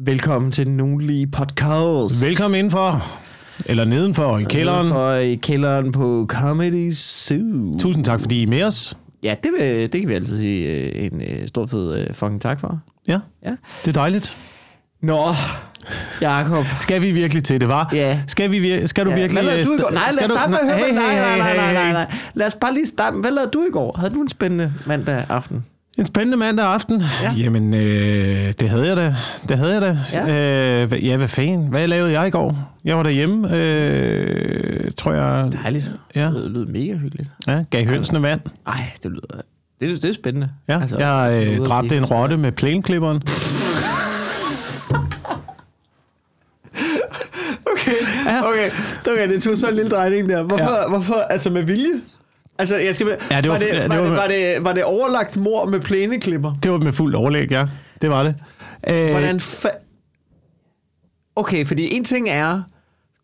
Velkommen til den ugenlige podcast. Velkommen indenfor, eller nedenfor i kælderen. For i kælderen på Comedy Zoo. Tusind tak, fordi I er med os. Ja, det, vil, det kan vi altid sige øh, en øh, stor fed øh, fucking tak for. Ja, Ja. det er dejligt. Nå, Jakob. Skal vi virkelig til det, var? Ja. Skal, vi, vir- skal du Ja, virkelig... Hvad du i går? Nej, lad os starte med at høre. Hey, nej, hey, nej, nej, nej, nej, nej. Lad os bare lige starte. Hvad lavede du i går? Havde du en spændende mandag aften? En spændende mandag aften. Ja. Jamen, øh, det havde jeg da. Det havde jeg da. Ja. Øh, ja, hvad fanden? Hvad lavede jeg i går? Jeg var derhjemme, øh, tror jeg. Dejligt. Ja. Det lød mega hyggeligt. Ja, gav hønsene vand. Ej, det lyder... Det, er- det er spændende. Ja, altså, jeg så ud øh, dræbte en rotte med plæneklipperen. Okay, okay, okay, det tog så en lille drejning der. Hvorfor, ja. hvorfor altså med vilje? Altså, jeg skal... Ja, det var- var, det, ja, det var, var- det, var, det, var det overlagt mor med plæneklipper? Det var med fuld overlæg, ja. Det var det. Øh, Hvordan fa- Okay, fordi en ting er,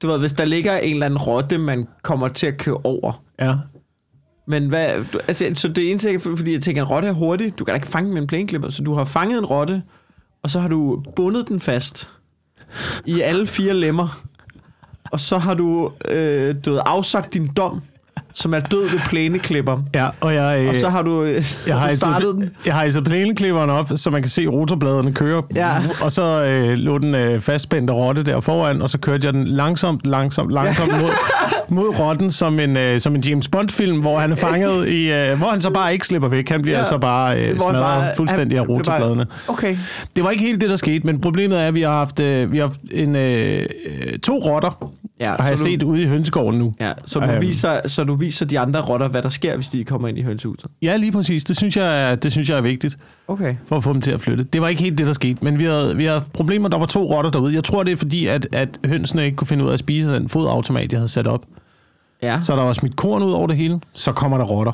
du ved, hvis der ligger en eller anden rotte, man kommer til at køre over. Ja. Men hvad, du, altså, så det ene ting, er, fordi jeg tænker, en rotte er hurtig. Du kan da ikke fange den med en plæneklipper. Så du har fanget en rotte, og så har du bundet den fast i alle fire lemmer. Og så har du, øh, du ved, afsagt din dom, som er død ved plæneklipper. Ja, og jeg, øh, Og så har du, øh, jeg har du startet den. jeg har altså plæneklipperen op, så man kan se rotorbladene køre. Ja. Og så øh, lå den øh, fastspændte rotte der foran, og så kørte jeg den langsomt, langsomt, langsomt mod, mod rotten, som en, øh, som en James Bond-film, hvor han er fanget i... Øh, hvor han så bare ikke slipper væk. Han bliver Ja. ja. så bare øh, smadret bare- fuldstændig af rotorbladene. Okay. Det var ikke helt det, der skete, men problemet er, at vi har haft, øh, vi har haft en, øh, øh, to rotter, Ja, har jeg du- set ude i hønsegården nu. Ja, så du, Øhm. viser, så du viser de andre rotter, hvad der sker, hvis de kommer ind i hønsehuset. Ja, lige præcis. Det synes jeg, er- det synes jeg er vigtigt. Okay. for at få dem til at flytte. Det var ikke helt det, der skete, men vi havde, vi havde problemer. Der var to rotter derude. Jeg tror, det er fordi, at, at hønsene ikke kunne finde ud af at spise den fodautomat, jeg havde sat op. Ja. Så der var smidt korn ud over det hele. Så kommer der rotter.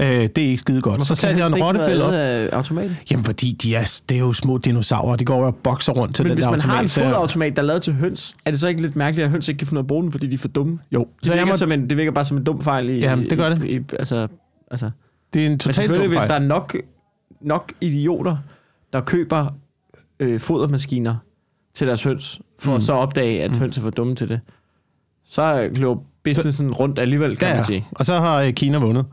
Øh, det er ikke skide godt. Så satte jeg en rottefælde op. automaten. Jamen, fordi de er, det er jo små dinosaurer. De går og bokser rundt til Men den hvis der man har en automat. Fodautomat, der er lavet til høns, er det så ikke lidt mærkeligt, at høns ikke kan finde ud af at bruge den, fordi de er for dumme? Jo, Det, så virker, må, som en, det virker bare som en dum fejl i... Jamen, det gør det. I, i, altså, altså. det er en totalt dum hvis fejl. der er nok, nok idioter, der køber øh, fodermaskiner til deres høns, for mm. Så at opdage, at Mm. høns er for dumme til det, så løber businessen rundt alligevel, kan Ja, man sige. Og så har øh, Kina vundet.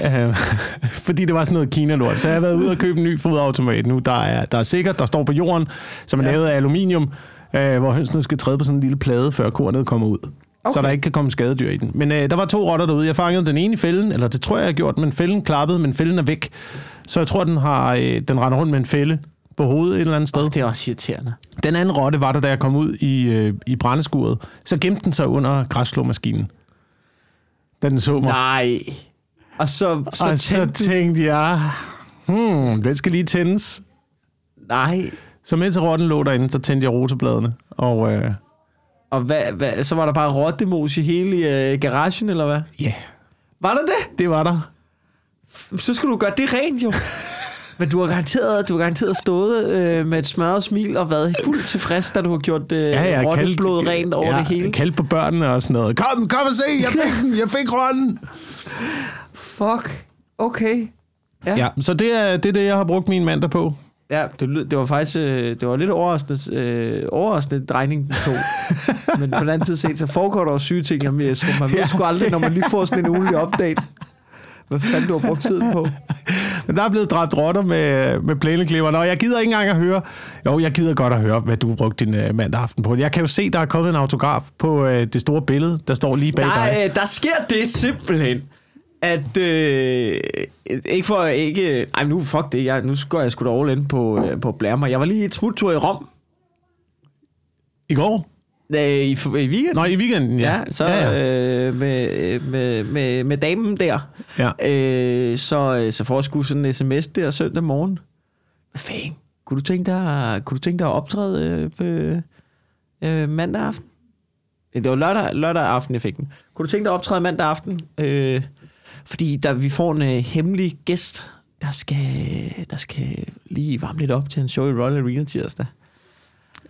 Ja. Øh, fordi det var sådan noget Kina-lort. Så jeg har været ude og købe en ny fodautomat nu, der er, der er sikkert, der står på jorden, som er Ja. lavet af aluminium, øh, hvor hønsene skal træde på sådan en lille plade, før kornet kommer ud. Okay. Så der ikke kan komme skadedyr i den. Men øh, der var to rotter derude. Jeg fangede den ene i fælden, eller det tror jeg, jeg har gjort, men fælden klappede, men fælden er væk. Så jeg tror, den, har, øh, den render rundt med en fælde på hovedet et eller andet sted. Oh, det er også irriterende. Den anden rotte var der, da jeg kom ud i, øh, i brændeskuret. Så gemte den sig under græsslåmaskinen. Da den så mig. Nej. Og så, så, og så tænkte jeg, hmm, den skal lige tændes. Nej. Så mens rotten lå derinde, så tændte jeg rotebladene. Og øh, Og hvad, hvad, så var der bare rottemos i hele øh, garagen, eller hvad? ja, yeah, Var der det? det var der. Så skulle du gøre det rent, jo. Men du har garanteret, du har garanteret stået øh, med et smadret smil og været fuldt tilfreds, da du har gjort øh, ja, ja, rotteblod rent over ja, det hele. Kaldte på børnene og sådan noget. Kom, kom og se, jeg fik den, jeg fik rotten. Fuck. Okay. Ja. Ja, så det er, det er det, jeg har brugt min mandag på. Ja, det, det var faktisk øh, det var lidt overraskende, øh, overraskende drejning, den tog. Men på den anden side set, så foregår der jo syge ting. Jamen, jeg skal, man ved Ja. sgu aldrig, når man lige får sådan en ugenlig update. Hvad fanden du har brugt tiden på? Men der er blevet dræbt rotter med, med plæneklipperne, og jeg gider ikke engang at høre. Jo, jeg gider godt at høre, hvad du brugte din uh, mandag aften på. Jeg kan jo se, der er kommet en autograf på uh, det store billede, der står lige bag dig. Der, øh, der sker det simpelthen, at... Øh, ikke for ikke... Ej, nu fuck det. Jeg, nu går jeg sgu da all in på, øh, på mig. Jeg var lige et smuttur i Rom I går? øh, i, i weekenden. Nå, i weekenden, ja. Ja, så ja, ja. Øh, med, med, med, med damen der. ja. Øh, så, så får jeg sgu sådan en sms der søndag morgen. Hvad fanden? Kunne du tænke dig, kunne du tænke dig at optræde øh, øh, mandag aften? Øh, Det var lørdag, lørdag aften, jeg fik den. Kunne du tænke dig at optræde mandag aften? Øh, fordi der, vi får en øh, hemmelig gæst, der skal, der skal lige varme lidt op til en show i Royal Arena tirsdag.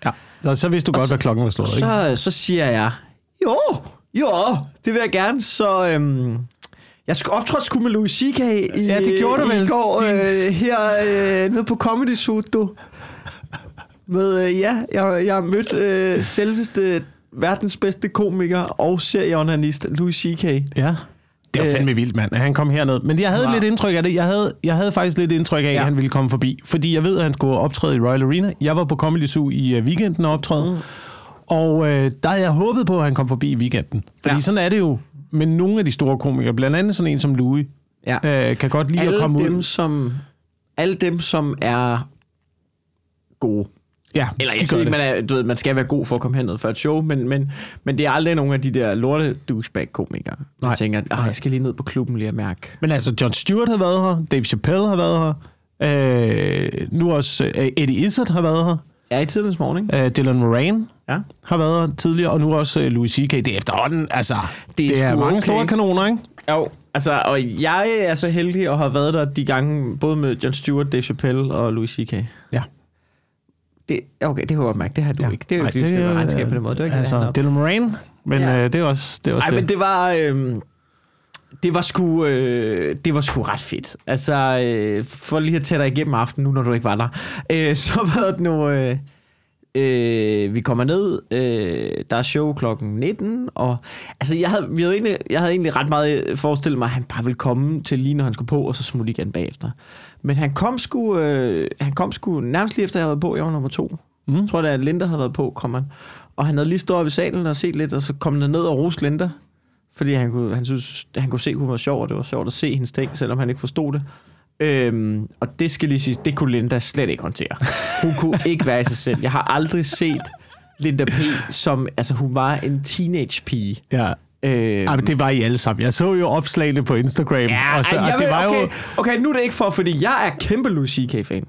ja. Så, så vidste du godt, hvad klokken var stået, ikke? Så, så siger jeg, jo, jo, det vil jeg gerne. Så øhm, jeg skulle optrådte sgu med Louis C.K. i, Ja, det gjorde du i vel. går Din- øh, her øh, nede på Comedy Suit, du. Med, øh, ja, jeg, jeg har mødt øh, selveste verdens bedste komiker og serieonanist, Louis C.K. Ja. Det var Øh. fandme vildt, mand, at han kom herned. Men jeg havde Wow. lidt indtryk af det. Jeg havde, jeg havde faktisk lidt indtryk af, ja. At han ville komme forbi. Fordi jeg ved, at han skulle optræde i Royal Arena. Jeg var på Comedy Zoo i uh, weekenden og optræde. Mm. Og øh, der havde jeg håbet på, at han kom forbi i weekenden. Fordi. Ja. sådan er det jo med nogle af de store komikere. Blandt andet sådan en som Louis. Ja. Øh, kan godt lide alle at komme dem, ud. som, alle dem, som er gode. Ja, Eller de jeg siger man, er, du ved, man skal være god for at komme herned for et show, men, men, men det er aldrig nogen af de der lorte douchebag-komikere, der Nej. tænker, at jeg skal lige ned på klubben lige at mærke. Men altså, John Stewart har været her. Dave Chappelle har været her. Øh, nu også øh, Eddie Izzard har været her. Er i tidens morgen? Øh, Dylan Moran Ja. har været her tidligere, og nu også øh, Louis C.K. Det er efterhånden, altså, det er, det er mange okay. store kanoner, ikke? Jo, altså, og jeg er så heldig at have været der de gange, både med John Stewart, Dave Chappelle og Louis C.K. Ja. Det, okay, det kan jeg godt mærke. Det har du ja. ikke. Det er jo ikke, det, det, regnskab på den måde. Det er ikke altså, Dylan Moran, men Ja. øh, det er også det. Er også Nej, det. men det var... Øh, det var sgu, øh, det var sgu ret fedt. Altså, øh, for lige at tage dig igennem aftenen, nu når du ikke var der, øh, så var det nu... Øh, øh, vi kommer ned, øh, der er show klokken 19, og altså, jeg havde, vi havde egentlig, jeg havde egentlig ret meget forestillet mig, at han bare ville komme til lige når han skulle på, og så smutte igen bagefter. Men han kom sgu, øh, han kom sgu nærmest lige efter, jeg havde været på, jeg var nummer to. Mm. Jeg tror, det er, at Linda havde været på, kom han. Og han havde lige stået op i salen og set lidt, og så kom han ned og roste Linda. Fordi han kunne, han synes, han kunne se, at hun var sjov, og det var sjovt at se hendes ting, selvom han ikke forstod det. Øhm, og det skal lige sige, det kunne Linda slet ikke håndtere. Hun kunne ikke være i sig selv. Jeg har aldrig set Linda P. som, altså hun var en teenage pige. Ja. Øhm, Ja, men det var I alle sammen. Jeg så jo opslagene på Instagram. Ja, og så, ej, og det ved, var okay, jo... okay, nu er det ikke for, fordi jeg er kæmpe Louis C.K.-fan.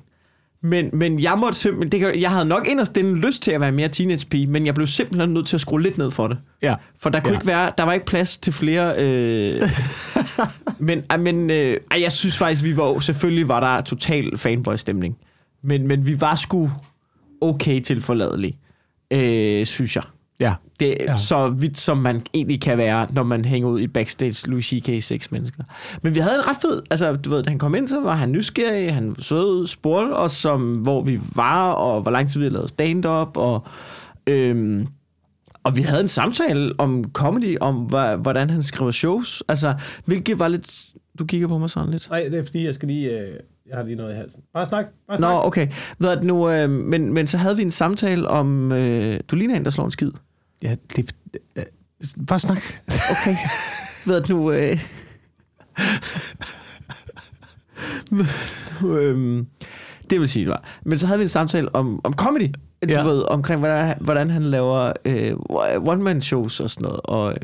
Men, men jeg måtte simpelthen, det, jeg havde nok inderst inde lyst til at være mere teenage-pige, men jeg blev simpelthen nødt til at skrue lidt ned for det. Ja. For der kunne Ja. ikke være, der var ikke plads til flere. Øh, men men øh, ej, jeg synes faktisk, vi var selvfølgelig var der total fanboy-stemning. Men, men vi var sgu okay til forladelige, øh, synes jeg. Ja. Det er Ja. så vidt, som man egentlig kan være, når man hænger ud i backstage Louis C.K. seks mennesker. Men vi havde en ret fed, altså du ved, da han kom ind, så var han nysgerrig, han sød, spurgte os om, hvor vi var, og hvor lang tid vi havde lavet stand-up, og, øhm, og vi havde en samtale om comedy, om hvordan han skriver shows, altså hvilket var lidt, du kigger på mig sådan lidt. Nej, det er fordi, jeg skal lige... Øh, jeg har lige noget i halsen. Bare snak. Bare Nå, okay. Ved du, nu, øh, men, men så havde vi en samtale om, øh, du ligner en, der slår en skid. Ja, det, øh, bare snak. Okay. Ved du nu... Øh... nu øhm... Det vil sige, det var. Men så havde vi en samtale om, om comedy. Du Ja. ved, omkring, hvordan, hvordan han laver øh, one-man-shows og sådan noget. Og øh,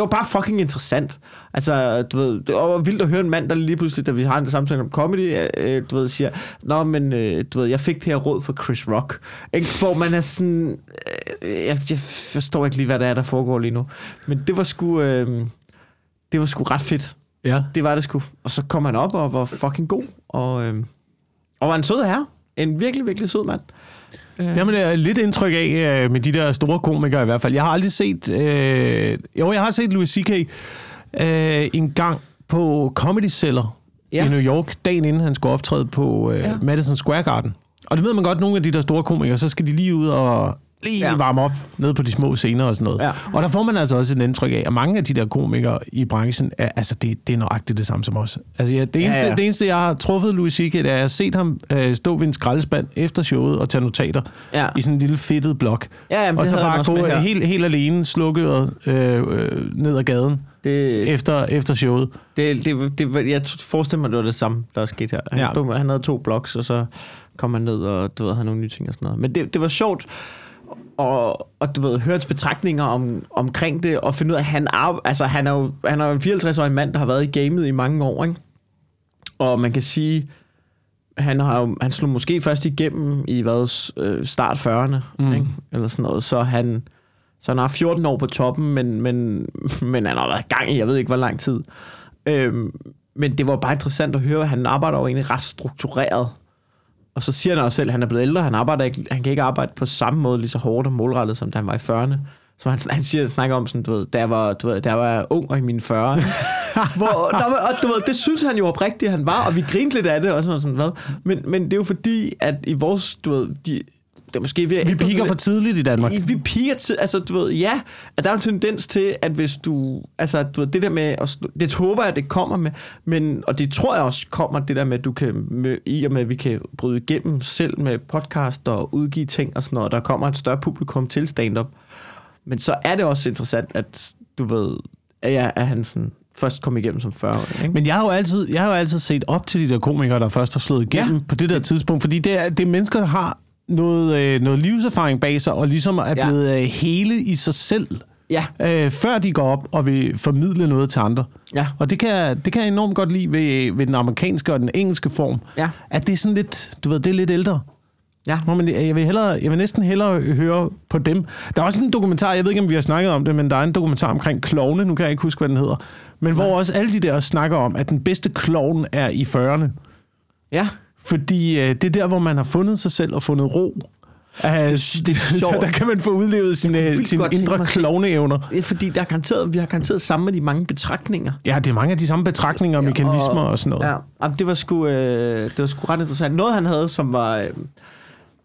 det var bare fucking interessant. Altså, du ved, det var vildt at høre en mand, der lige pludselig, da vi har en samtale om comedy, øh, du ved, siger, Nå, men øh, du ved, jeg fik det her råd fra Chris Rock. Ikke? Hvor man er sådan, øh, jeg, jeg forstår ikke lige, hvad der er, der foregår lige nu. Men det var sgu, øh, det var sgu ret fedt. Ja. Det var det sgu. Og så kom han op og var fucking god. Og, øh, og var en sød herre. En virkelig, virkelig sød mand. Øh, Jamen, det er lidt indtryk af øh, med de der store komikere i hvert fald. Jeg har aldrig set... Øh, jo, jeg har set Louis C.K. Øh, en gang på Comedy Cellar ja. I New York, dagen inden han skulle optræde på øh. Ja. Madison Square Garden. Og det ved man godt, nogle af de der store komikere, så skal de lige ud og lige ja. Varme op nede på de små scener og sådan noget. Ja. Og der får man altså også et indtryk af, at mange af de der komikere i branchen, er, altså det, det er nøjagtigt det samme som os. Altså ja, det, eneste, ja, Ja, det eneste, jeg har truffet Louis C.K., det er, at jeg har set ham øh, stå ved en skraldespand efter showet og tage notater Ja. i sådan en lille fedtet blok. Ja, jamen, og så bare gå helt, helt alene, slukket øh, øh, ned ad gaden det, efter, efter showet. det, det, det, jeg forestiller mig, det var det samme, der er sket her. Han, ja. stod, han havde to blogs, og så kom han ned og du ved, havde nogle nye ting og sådan noget. Men det, det var sjovt og, og du ved, høre hans betragtninger om, omkring det, og finde ud af, at han er, altså, han er jo han er jo en 54-årig mand, der har været i gamet i mange år, ikke? Og man kan sige, han, har han slog måske først igennem i hvad, øh, start 40'erne, Mm. mm. ikke? eller sådan noget, så han, så han har 14 år på toppen, men, men, men han har været i gang i, jeg ved ikke hvor lang tid. Øhm, men det var bare interessant at høre, at han arbejder jo egentlig ret struktureret. Og så siger han også selv, at han er blevet ældre, han, arbejder ikke, han kan ikke arbejde på samme måde lige så hårdt og målrettet, som da han var i 40'erne. Så han, han siger, snakker om sådan, du ved, jeg var, du ved, jeg var ung og i mine 40'ere. Hvor, men- og du ved, det synes han jo oprigtigt, han var, og vi grinte lidt af det, og sådan, sådan hvad. Men, men det er jo fordi, at i vores, du ved, de, det er måske ved at Vi piker for tidligt i Danmark. Vi piger til, altså du ved, ja, at der er en tendens til, at hvis du, altså du ved, det der med, at, det håber jeg, at det kommer med, men, og det tror jeg også kommer, det der med, at du kan, med, i og med, at vi kan bryde igennem selv med podcast og udgive ting og sådan noget, og der kommer et større publikum til stand-up. Men så er det også interessant, at du ved, at, jeg, at han sådan, først kom igennem som 40 år, ikke? Men jeg har, jo altid, jeg har jo altid set op til de der komikere, der først har slået igennem ja. på det der tidspunkt, fordi det er, det er mennesker, der har noget, øh, noget livserfaring bag sig, og ligesom er Ja. blevet øh, hele i sig selv, Ja, øh, før de går op og vil formidle noget til andre. ja, Og det kan, det kan jeg enormt godt lide ved, ved den amerikanske og den engelske form, ja, at det er sådan lidt, du ved, det er lidt ældre. ja. Hvor man, jeg, vil hellere, jeg vil næsten hellere høre på dem. Der er også en dokumentar, jeg ved ikke, om vi har snakket om det, men der er en dokumentar omkring klovne, nu kan jeg ikke huske, hvad den hedder. Men hvor også alle de der snakker om, at den bedste klovn er i 40'erne. Ja, Fordi øh, det er der, hvor man har fundet sig selv og fundet ro. Uh, det, det, så sjovt. der kan man få udlevet sine, tænke indre klovneevner. det er fordi, der er garanteret, vi har garanteret sammen med de mange betragtninger. Ja, det er mange af de samme betragtninger og mekanismer og, sådan noget. Ja, jamen, det var sgu, øh, det var sgu ret interessant. Noget han havde, som var... Øh,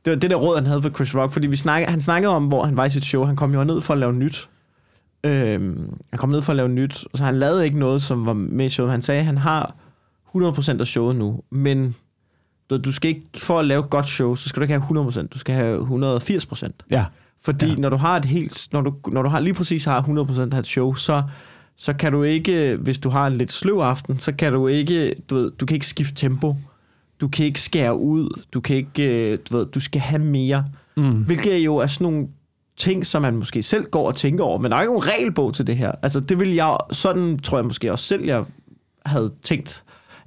det var det der råd, han havde for Chris Rock, fordi vi snakkede, han snakkede om, hvor han var i sit show. Han kom jo ned for at lave nyt. Øhm, han kom ned for at lave nyt, og så han lavede ikke noget, som var med i showet. Han sagde, at han har 100% af showet nu, men du, du skal ikke, for at lave et godt show, så skal du ikke have 100%, du skal have 180%. Ja. Fordi Ja. når du har et helt, når du, når du har lige præcis har 100% af et show, så, så kan du ikke, hvis du har en lidt sløv aften, så kan du ikke, du ved, du kan ikke skifte tempo. Du kan ikke skære ud. Du kan ikke, øh, du ved, du skal have mere. Mm. Hvilket jo er sådan nogle ting, som man måske selv går og tænker over, men der er ikke nogen regelbog til det her. Altså det vil jeg, sådan tror jeg måske også selv, jeg havde tænkt,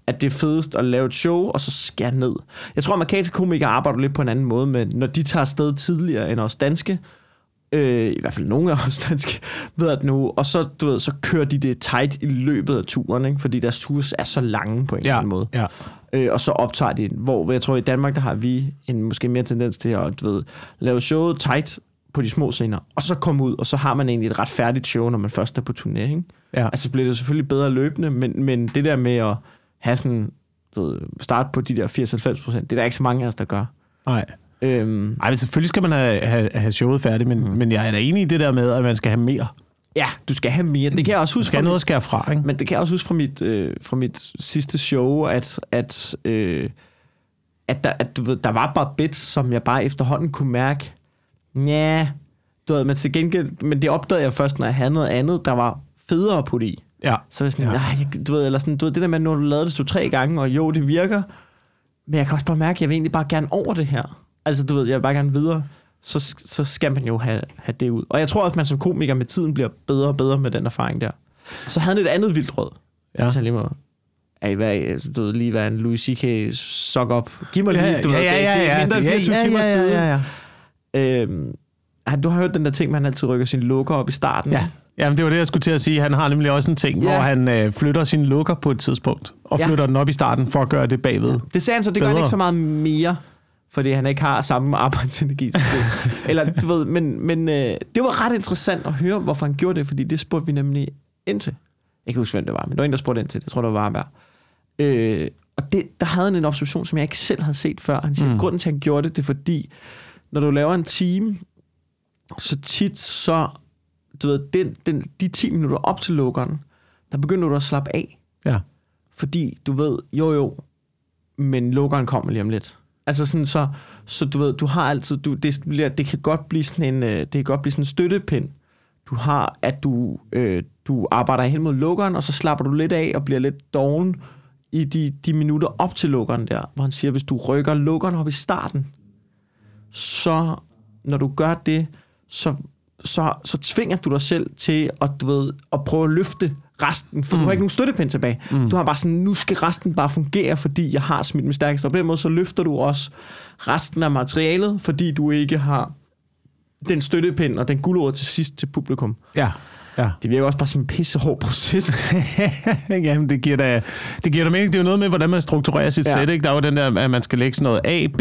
at det er fedest at lave et show, og så skære ned. Jeg tror, at amerikanske komikere arbejder lidt på en anden måde, men når de tager afsted tidligere end os danske, øh, i hvert fald nogle af os danske, ved at nu, og så, du ved, så kører de det tight i løbet af turen, ikke? fordi deres ture er så lange på en eller Ja, anden måde. ja. Øh, og så optager de den. Hvor jeg tror, i Danmark, der har vi en måske mere tendens til at du ved, lave showet tight på de små scener, og så komme ud, og så har man egentlig et ret færdigt show, når man først er på turné. Ikke? Ja. Altså så bliver det selvfølgelig bedre løbende, men, men det der med at have sådan, du ved, starte på de der 80-90 procent, det er der ikke så mange af os, der gør. Nej. Øhm, Ej, men selvfølgelig skal man have, have, have showet færdigt, men, mm. men jeg er da enig i det der med, at man skal have mere. ja, du skal have mere. Det kan jeg også Du huske skal fra have noget at skære fra, ikke? men det kan jeg også huske fra mit, øh, fra mit sidste show, at, at, øh, at, der, at du ved, der var bare bits, som jeg bare efterhånden kunne mærke, ja, du ved, men til gengæld, men det opdagede jeg først, når jeg havde noget andet, der var federe putte i. Ja. Så er jeg sådan, Ja. ja. jeg, du ved, eller sådan, du ved, det der med, når du lavede det to-tre gange, og jo, det virker, men jeg kan også bare mærke, at jeg vil egentlig bare gerne over det her. Altså, du ved, jeg vil bare gerne videre. Så, så skal man jo have, have det ud. Og jeg tror også, at man som komiker med tiden bliver bedre og bedre med den erfaring der. Så havde han et andet vildt råd. Ja. Hvis jeg lige må... Ej, hvad, du ved, lige være en Louis C.K. sock op. Giv mig lige, Ja, du ved, ja, ja, det er ja, mindre end ja, 24 ja, timer ja, siden. ja, ja. Øhm, han- du har hørt den der ting, man altid rykker sin lukker op i starten. Ja. Jamen, det var det, jeg skulle til at sige. Han har nemlig også en ting, Ja. hvor han øh, flytter sin lukker på et tidspunkt, og Ja. flytter den op i starten for at gøre det bagved. Det sagde han så, det gør han Bedre. ikke så meget mere, fordi han ikke har samme arbejdsenergi til det. Eller, du ved, men, men øh, det var ret interessant at høre, hvorfor han gjorde det, fordi det spurgte vi nemlig ind til. Jeg kan ikke huske, hvem det var, men der var en, der spurgte ind til det. Jeg tror, det var Varberg. Øh, og det, der havde han en observation, som jeg ikke selv havde set før. Han siger, mm. grunden til, at han gjorde det, det er fordi, når du laver en time, så tit så, du ved, den, den, de 10 minutter op til lukkeren, der begynder du at slappe af. Ja. Fordi du ved, jo jo, men lukkeren kommer lige om lidt. Altså sådan så, så du ved, du har altid, du, det, bliver, det kan godt blive sådan en, øh, det kan godt blive sådan en støttepind. Du har, at du, øh, du arbejder hen mod lukkeren, og så slapper du lidt af og bliver lidt doven i de, de minutter op til lukkeren der, hvor han siger, hvis du rykker lukkeren op i starten, så når du gør det, så, så, så tvinger du dig selv til at, du ved, at prøve at løfte resten, for mm. du har ikke nogen støttepind tilbage. Mm. Du har bare sådan, nu skal resten bare fungere, fordi jeg har smidt min stærkeste. Og på den måde, så løfter du også resten af materialet, fordi du ikke har den støttepind og den guldord til sidst til publikum. Ja. Ja. Det virker også bare som en pissehård proces. Jamen, det giver da, det giver da mening. Det er jo noget med, hvordan man strukturerer sit Ja. sæt. Ikke? Der er jo den der, at man skal lægge sådan noget A, B,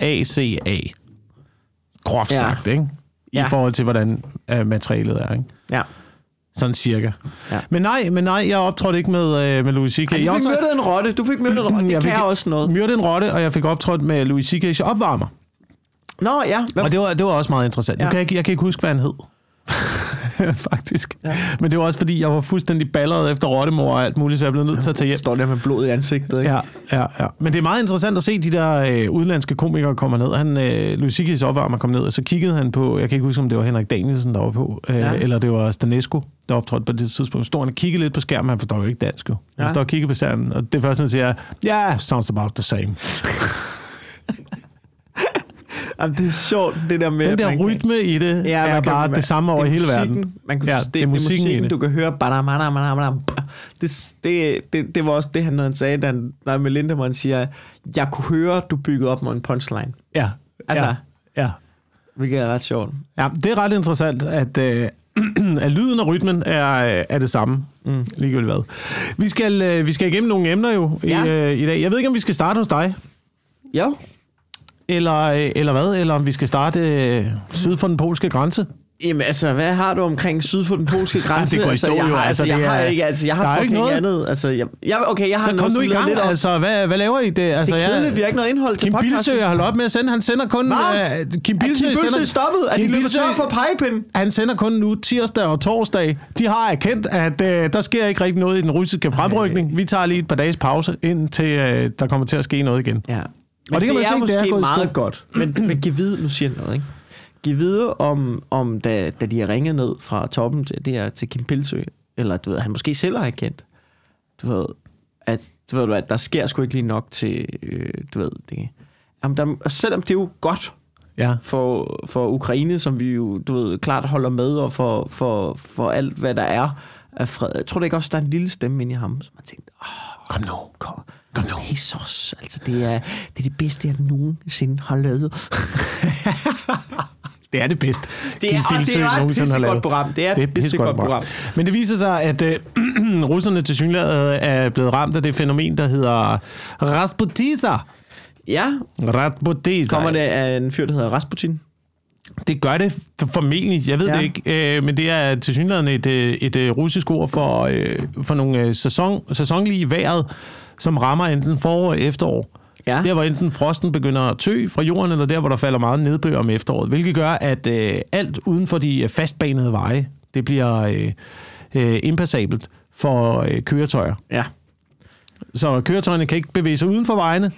A, C, A. Groft Ja. sagt, ikke? I Ja. forhold til, hvordan uh, materialet er, ikke? ja. Sådan cirka. Ja. Men nej, men nej, jeg optrådte ikke med, uh, med Louis C.K. Ej, du Jeg fik myrdet en rotte. Du fik myrdet en rotte. Det Jeg kan fik- også noget. myrdet en rotte, og jeg fik optrådt med Louis C.K.'s opvarmer. Nå, ja. Hvad? Og det var, det var også meget interessant. Ja. Ja. Jeg, kan ikke, jeg kan ikke huske, hvad han hed. Faktisk. Ja. Men det var også, fordi jeg var fuldstændig balleret efter rottemor og alt muligt, så jeg blev nødt til at tage hjem. står der med blod i ansigtet, ikke? Ja, ja, ja. Men det er meget interessant at se de der øh, udenlandske komikere komme ned. Han, øh, Louis Sikis opvarmer kom ned, og så kiggede han på, jeg kan ikke huske, om det var Henrik Danielsen, der var på, øh. Ja. eller det var Stanesco, der optrådte på det tidspunkt. Stod han og kiggede lidt på skærmen, han forstår jo ikke dansk jo. Han Ja. står og kigger på skærmen, og det første, han siger, ja, yeah, sounds about the same. Jamen, det er sjovt, det der med... Den der man kan- rytme i det ja, er kan- bare man- det samme over det er hele musikken. verden. Man kan, Ja, det, det, er musikken, i det. du kan høre. Det, det, det, det var også det, han, han sagde, da, Melinda man siger, jeg kunne høre, du byggede op med en punchline. Ja, Altså- ja, ja. Hvilket er ret sjovt. Ja, det er ret interessant, at, øh, at lyden og rytmen er, er det samme, mm. ligegyldigt hvad. Vi skal, øh, vi skal igennem nogle emner jo i, Ja. øh, i dag. Jeg ved ikke, om vi skal starte hos dig, Jo. Eller, øh, eller hvad, eller om vi skal starte øh, syd for den polske grænse. Jamen altså, hvad har du omkring syd for den polske grænse? det går i altså, stå jeg jo, har, altså, altså, jeg det har er- ikke, altså, jeg er har fucking noget. andet. Altså, jeg, jeg, okay, jeg har Så kom nu i gang, lidt altså, hvad, hvad laver I det? Altså, Det er kedeligt, vi har ikke noget indhold til Kim podcasten. Bilsø har holdt op med at sende, han sender kun... Øh, Kim Er Bilsø, Kim Bilsø stoppet? Er de Kim løbet Bilsø- tør for pegepinden? Han sender kun nu tirsdag og torsdag. De har erkendt, at øh, der sker ikke rigtig noget i den russiske fremrykning. Vi tager lige et par dages pause, indtil øh, der kommer til at ske noget igen. Ja. Og Men det kan man det se, er det måske er gået meget godt. Men, men giv vide, nu siger jeg noget, ikke? Giv vide om, om da, da de har ringet ned fra toppen til, det her, til Kim Pilsø, eller du ved, han måske selv har erkendt, du ved, at, du ved, at der sker sgu ikke lige nok til, øh, du ved, det. Jamen, der, og selvom det er jo godt Ja. for, for Ukraine, som vi jo, du ved, klart holder med, og for, for, for alt, hvad der er af fred. Jeg tror da ikke også, der er en lille stemme inde i ham, som har tænkt, åh, Kom nu. kom, kom nu. Jesus, altså det er, det er det bedste, jeg nogensinde har lavet. Det er det bedste. Det er, og det er et pissegodt lavet. program. Det er et Det er et pissegodt pissegodt program. Men det viser sig, at øh, russerne til synligheden er blevet ramt af det fænomen, der hedder Rasputisa. Ja, Rasputisa. kommer det af en fyr, der hedder Rasputin? Det gør det for- formentlig. Jeg ved ja. Det ikke. Øh, men det er til synligheden et, øh, et, et russisk ord for, øh, for nogle øh, sæson, sæsonlige vejret, som rammer enten forår og efterår. Ja. Der, hvor enten frosten begynder at tø fra jorden, eller der, hvor der falder meget nedbør om efteråret. Hvilket gør, at øh, alt uden for de øh, fastbanede veje, det bliver øh, øh, impassabelt for øh, køretøjer. Ja. Så køretøjerne kan ikke bevæge sig uden for vejene,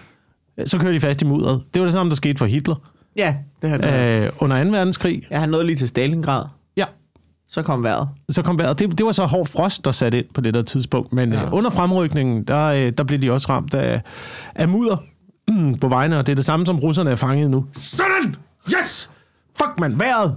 så kører de fast i mudderet. Det var det samme, der skete for Hitler Ja, det har øh, under 2. verdenskrig. Ja, han nåede lige til Stalingrad. Ja, Så kom vejret. så kom vejret. Det, det var så hård frost, der satte ind på det der tidspunkt. Men ja. Øh, under fremrykningen, der, øh, der blev de også ramt af, af mudder på vejene, og det er det samme, som russerne er fanget nu. Sådan! Yes! Fuck, man, vejret!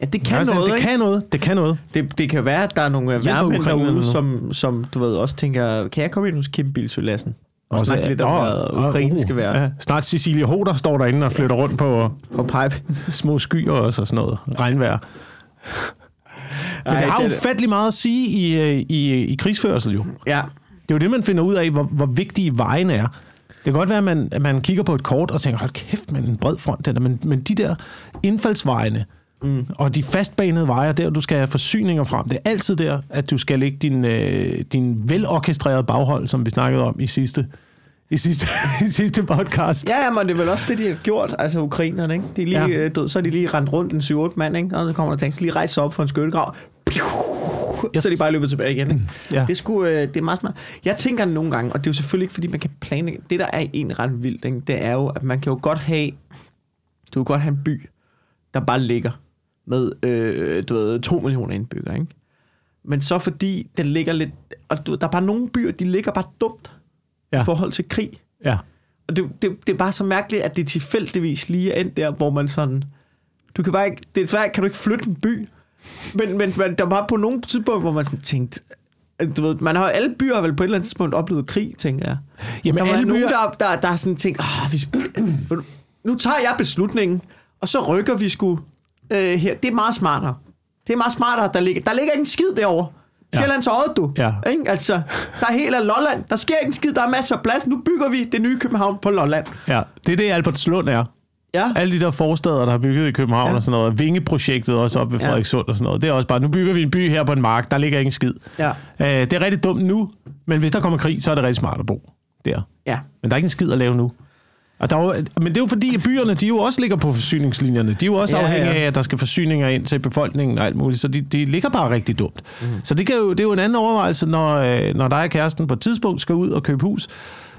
Ja, det kan Altså, noget, det ikke? kan noget, det kan noget. Det, det kan være, at der er nogle værmænd derude, som, som du ved, også tænker, kan jeg komme ind hos Kim Bilsø Lassen? Og så- snakke lidt om, hvad åh, ukrainske uh, være Ja, snart Cecilie Hoder står derinde og flytter rundt på på pipe. små skyer og så sådan noget. Regnvejr. Men det har ufattelig meget at sige i, øh, i, i krigsførsel jo. Ja, Det er jo det, man finder ud af, hvor, hvor vigtige vejene er. Det kan godt være, at man, at man kigger på et kort og tænker, hold kæft, man en bred front, den der. Men, men de der indfaldsvejene mm. og de fastbanede veje, der du skal have forsyninger frem, det er altid der, at du skal lægge din, øh, din velorkestrerede baghold, som vi snakkede om i sidste, i sidste, i sidste podcast. Ja, men det er vel også det, de har gjort, altså ukrainerne, ikke? De er lige, Ja. ja. død, så er de lige rendt rundt en 7-8 mand, ikke? Og så kommer der tænkt, lige rejse sig op for en skyttegrav. Yes. Så er de bare løbet tilbage igen. Ikke? Ja. Det, sgu, øh, det er meget smart. Jeg tænker nogle gange, og det er jo selvfølgelig ikke, fordi man kan planlægge. Det, der er egentlig ret vildt, ikke? det er jo, at man kan jo godt have, du kan godt have en by, der bare ligger med, øh, du ved, 2 millioner indbyggere, ikke? Men så fordi den ligger lidt, og du, der er bare nogle byer, de ligger bare dumt Ja. i forhold til krig. Ja. Og det, det, det er bare så mærkeligt, at det tilfældigvis lige er endt der, hvor man sådan... Du kan bare ikke... Det er svært, kan du ikke flytte en by. Men, men, men der var på nogle tidspunkt, hvor man sådan tænkte... Du ved, man har alle byer vel på et eller andet tidspunkt oplevet krig, tænker jeg. Jamen, der alle nogen, byer- der, der, der er sådan tænkt, oh, vi, nu tager jeg beslutningen, og så rykker vi sgu øh, her. Det er meget smartere. Det er meget smartere, der ligger, der ligger ikke en skid derovre. Ja. Sjællands Odde, du. Ja. Ikke? Altså, der er helt af Lolland. Der sker ikke en skid, der er masser af plads. Nu bygger vi det nye København på Lolland. ja. Det er det, Albertslund er. Ja. Alle de der forsteder, der har bygget i København ja. Og sådan noget. Vingeprojektet også op ved Ja. Frederikssund og sådan noget. Det er også bare, nu bygger vi en by her på en mark, der ligger ikke en skid. Ja. Øh, det er rigtig dumt nu, men hvis der kommer krig, så er det rigtig smart at bo der. Ja. Men der er ikke en skid at lave nu. Og der er jo, men det er jo fordi, at byerne de jo også ligger på forsyningslinjerne. De er jo også Ja, ja, afhængige ja. af, at der skal forsyninger ind til befolkningen og alt muligt. Så de, de ligger bare rigtig dumt. Mm. Så det, kan jo, det er jo en anden overvejelse, når, øh, når dig og kæresten på et tidspunkt skal ud og købe hus.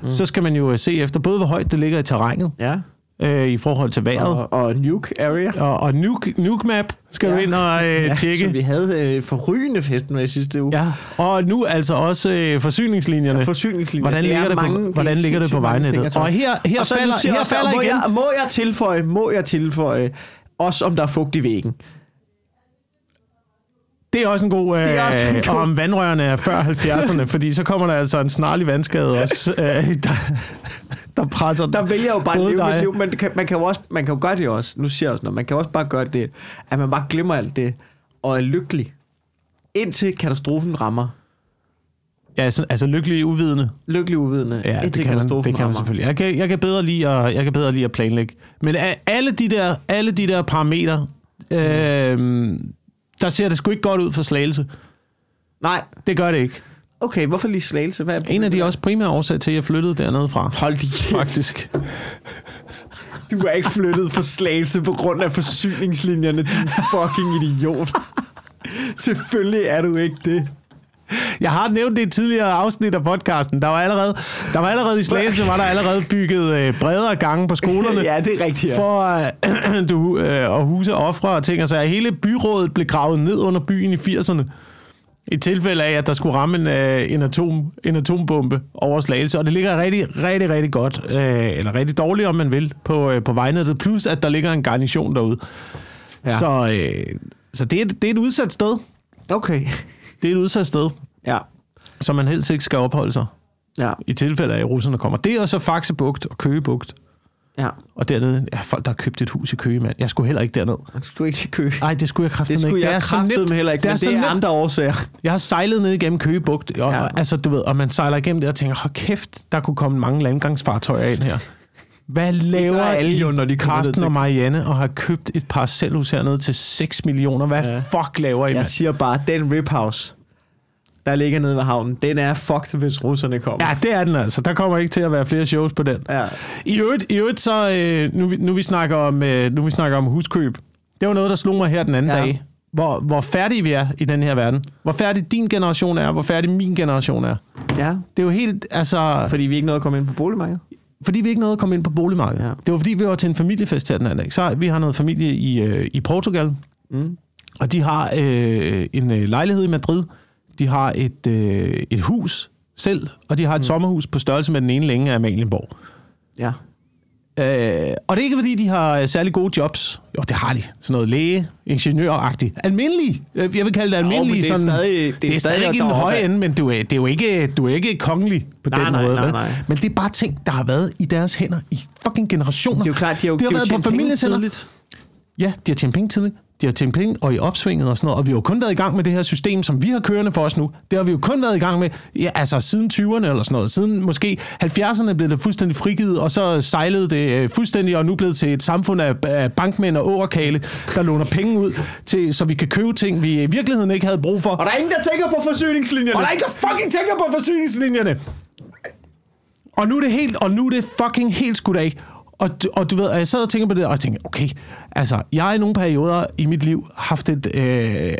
Mm. Så skal man jo øh, se efter både, hvor højt det ligger i terrænet Ja. Øh, i forhold til vejret. Og, og Nuke Area. Og, og nuke, nuke Map skal ja. du ind og øh, ja, tjekke. som vi havde øh, forrygende festen med i sidste uge. Ja, og nu altså også øh, forsyningslinjerne. Forsyningslinjer. Hvordan Det er ligger det på- mange- hvordan er ligger det på vejnettet? altså. Og her- her Og falder- her også, falder må igen- Jeg, må jeg tilføje, må jeg tilføje, også om der er fugt i væggen. Det er også en god, øh, Det er også en god- om vandrørene er før 70'erne, fordi så kommer der altså en snarlig vandskade også, øh, der, der presser Der vælger jeg jo bare at leve mit dig- liv, men det kan, man, kan jo også, man kan jo gøre det også, nu siger jeg også noget, man kan også bare gøre det, at man bare glemmer alt det, og er lykkelig, indtil katastrofen rammer. Ja, altså, altså lykkelig uvidende. Lykkelig uvidende, Ja, det kan, man, det kan man selvfølgelig. Jeg kan, jeg, kan bedre lide at, jeg kan bedre lide at planlægge. Men alle de der, alle de der parametre, øh, der ser det sgu ikke godt ud for slagelse. Nej, Det gør det ikke. okay, hvorfor lige slagelse? Hvad er En af de også primære årsager til, at jeg flyttede dernede fra. Hold de Faktisk. Du er ikke flyttet for slagelse på grund af forsyningslinjerne, din fucking idiot. Selvfølgelig er du ikke det. Jeg har nævnt det i tidligere afsnit af podcasten. Der var allerede, der var allerede i Slagelse, var der allerede bygget øh, bredere gange på skolerne. ja, det er rigtigt. Ja. For øh, du, øh, at huse ofre og ting og så Hele byrådet blev gravet ned under byen i 80'erne. I tilfælde af, at der skulle ramme en, øh, en, atom, en atombombe over Slagelse. Og det ligger rigtig, rigtig, rigtig godt, øh, eller rigtig dårligt, om man vil, på, øh, på vejnettet. Plus, at der ligger en garnison derude. Ja. Så, øh, så det, er, det er et udsat sted. Okay. Det er et udsat sted, Ja. som man helst ikke skal opholde sig. Ja. i tilfælde af, at russerne kommer. Det er så Faxebugt og Køgebugt. Ja. Og dernede, ja, folk, der har købt et hus i Køge, mand. Jeg skulle heller ikke derned. Du skulle ikke til kø. Nej, det skulle jeg kraftedeme Det skulle ikke. jeg er så kraftedeme heller ikke, det er men så det er nemt. andre årsager. Jeg har sejlet ned igennem Køge Bugt, og, Ja. altså, du ved, og man sejler igennem det og tænker, hold kæft, der kunne komme mange landgangsfartøjer ind her. Hvad laver alle jo, når de Karsten og Marianne, og har købt et parcelhus hernede til 6 millioner? Hvad Ja. fuck laver I, Jeg mand? siger bare, den Rip House, der ligger nede ved havnen, den er fucked, hvis russerne kommer. Ja, det er den altså. Der kommer ikke til at være flere shows på den. Ja. I øvrigt, i øvrigt så, øh, nu, nu, vi snakker om, øh, nu vi snakker om huskøb, det var noget, der slog mig her den anden Ja. dag. Hvor, hvor færdige vi er i den her verden. Hvor færdig din generation er, hvor færdig min generation er. ja. Det er jo helt, altså... Fordi vi ikke nåede at komme ind på boligmarkedet. Fordi vi ikke nåede at komme ind på boligmarkedet. Ja. Ja. Det var fordi, vi var til en familiefest her den anden dag. Så vi har noget familie i, øh, i Portugal, Mm. og de har øh, en øh, lejlighed i Madrid. De har et, øh, et hus selv, og de har et mm. sommerhus på størrelse med den ene længe af Amalienborg. Ja. Øh, og det er ikke, fordi de har øh, særlig gode jobs. Jo, det har de. Sådan noget læge, ingeniøragtigt. Almindelig. Øh, Jeg vil kalde det almindelig. men det er sådan, stadig- det det er stadig stadig ikke en høj ende, men du er, det er jo ikke, du er ikke kongelig på Nej, den nej, måde. nej, vel? nej. Men det er bare ting, der har været i deres hænder i fucking generationer. Det er jo klart, de har jo, det har de været jo på familiens hænder. Ja, de har tjent penge tidligt. De har tjent penge og i opsvinget og sådan noget. Og vi har jo kun været i gang med det her system, som vi har kørende for os nu. Det har vi jo kun været i gang med, ja, altså siden 20'erne eller sådan noget. Siden måske 70'erne blev det fuldstændig frigivet, og så sejlede det øh, fuldstændig, og nu blevet til et samfund af, bankmænd og overkale, der låner penge ud, til, så vi kan købe ting, vi i virkeligheden ikke havde brug for. Og der er ingen, der tænker på forsyningslinjerne. Og der er ikke der fucking tænker på forsyningslinjerne. Og nu er det helt, og nu er det fucking helt skudt af. Og, du- og du ved, og jeg sad og tænker på det, og jeg tænkte, okay, altså, jeg har i nogle perioder i mit liv haft et øh,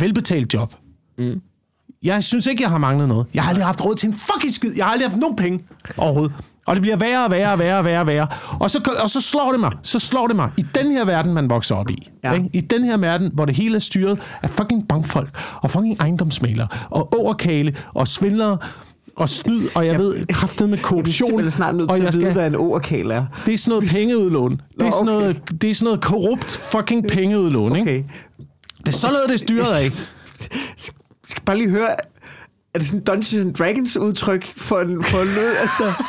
velbetalt job. Mm. Jeg synes ikke, jeg har manglet noget. Jeg har aldrig haft råd til en fucking skid. Jeg har aldrig haft nogen penge overhovedet. Og det bliver værre og værre og værre og værre og værre. Og så, og så slår det mig. Så slår det mig. I den her verden, man vokser op i. Ja. Ikke? I den her verden, hvor det hele er styret af fucking bankfolk og fucking ejendomsmalere og overkale og svindlere og snyd, og jeg ved kraftet med Jeg er korruption. simpelthen snart nødt til jeg at vide, skal, hvad en overkale er. det er sådan noget pengeudlån. Det er, Nå, sådan noget, det er sådan noget korrupt fucking pengeudlån. Ikke? Okay. Det er sådan noget, det er styret af. Jeg skal bare lige høre, er det sådan Dungeons and Dragons udtryk for, en, for noget, altså...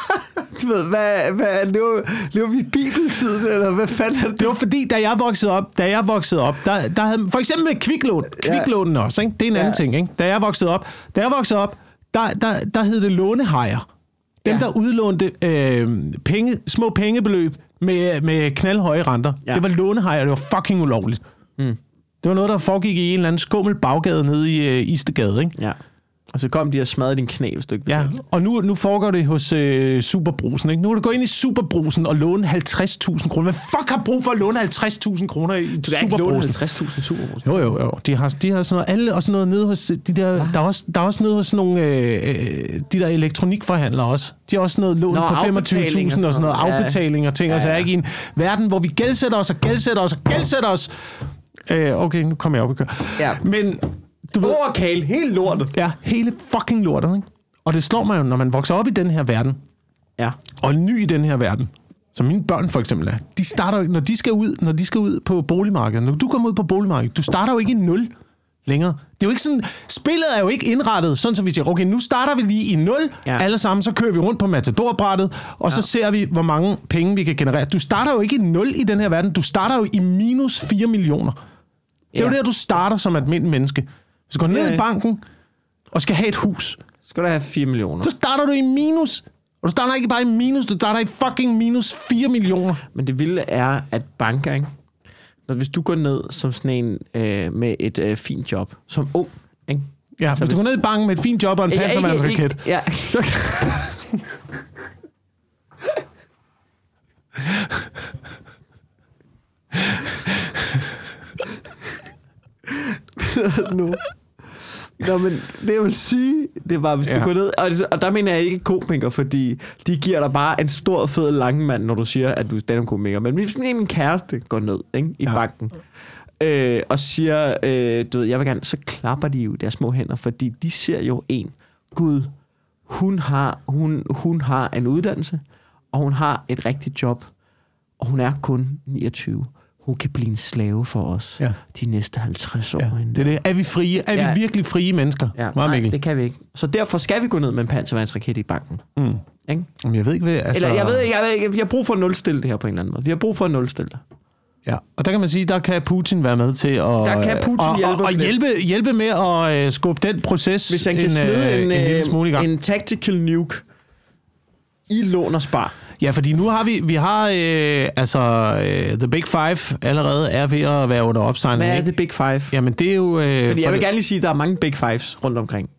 Du ved, hvad, hvad lever, lever vi i bibeltiden, eller hvad fanden er det? Det var fordi, da jeg voksede op, da jeg voksede op, der, der havde, for eksempel med kviklån, kviklånene også, ikke? det er en Ja. anden ting. Ikke? Da jeg voksede op, da jeg voksede op, der, der, der hed det lånehajer. Dem, Ja. der udlånte øh, penge, små pengebeløb med, med knaldhøje renter. Ja. Det var lånehajer, det var fucking ulovligt. Mm. Det var noget, der foregik i en eller anden skummel baggade nede i øh, Istegade. Ikke? Ja. Og så kom de og smadrede din knæ, hvis du ikke Ja, og nu, nu foregår det hos øh, Superbrusen. Ikke? Nu er du gå ind i Superbrusen og låne 50.000 kroner. Hvad fuck har brug for at låne 50.000 kroner i Du kan ikke låne Superbrusen? 50.000 superbrus. Jo, jo, jo. De har, de har sådan noget, alle, også noget nede hos de der, der er, også, der er også nede hos nogle, øh, øh, de der elektronikforhandlere også. De har også noget lån Nå, på afbetaling 25.000 og sådan noget, Ja. afbetaling og ting, ja, og så Ja, er ja. ikke i en verden, hvor vi gældsætter os og gældsætter os og gældsætter os. Øh, okay, nu kommer jeg op og kører. Ja. Men du ved, Overkale, helt lortet. ja, hele fucking lortet, ikke? Og det slår mig jo, når man vokser op i den her verden, Ja. og er ny i den her verden, som mine børn for eksempel er, de starter jo ikke, når de skal ud, når de skal ud på boligmarkedet, når du kommer ud på boligmarkedet, du starter jo ikke i nul længere. Det er jo ikke sådan, spillet er jo ikke indrettet, sådan så vi siger, okay, nu starter vi lige i nul, ja. Ja. alle sammen, så kører vi rundt på matadorbrættet, og ja. så ser vi, hvor mange penge vi kan generere. Du starter jo ikke i nul i den her verden, du starter jo i minus 4 millioner. Det er jo Ja. der, du starter som almindelig menneske. Hvis du går ned Ja. i banken og skal have et hus, Skal du have 4 millioner. så starter du i minus. Og du starter ikke bare i minus, du starter i fucking minus 4 millioner. Men det vilde er, at banker, ikke? Når, hvis du går ned som sådan en øh, med et øh, fint job, som ung, ikke? Ja, Altså, hvis du går ned i banken med et fint job og en Ja, pansermandsraket, Ja, så nu. Nå, men det jeg vil sige, det var, hvis ja. Du går ned, og, og der mener jeg ikke komiker, fordi de giver dig bare en stor, fed langmand, når du siger, at du er stand-up-komiker. Men hvis min kæreste går ned ikke, i. Ja. banken, øh, og siger, øh, du ved, jeg vil gerne, så klapper de jo deres små hænder, fordi de ser jo en, Gud, hun har, hun, hun har en uddannelse, og hun har et rigtigt job, og hun er kun 29. Hun kan blive en slave for os Ja. de næste 50 år. ja, det er det. Er vi frie? Er Ja. vi virkelig frie mennesker? Ja, Meget nej, Mikkel. det kan vi ikke. Så derfor skal vi gå ned med en panservandsraket i banken. Mm. Ikke? Jamen, jeg ved ikke, hvad... Altså, Eller jeg ved ikke, jeg ved ikke, vi har brug for at nulstille det her på en eller anden måde. Vi har brug for at nulstille det. Ja, og der kan man sige, der kan Putin være med til at, Der kan Putin og, hjælpe og, og hjælpe, hjælpe med at øh, skubbe den proces Hvis han kan en, smide øh, en, en smule i gang. en tactical nuke i lån og spar. Ja, fordi nu har vi, vi har øh, altså øh, The Big Five allerede er ved at være under opsejling. Hvad er det Big Five? Jamen det er jo... Øh, Fordi jeg vil det- gerne lige sige, at der er mange Big Fives rundt omkring.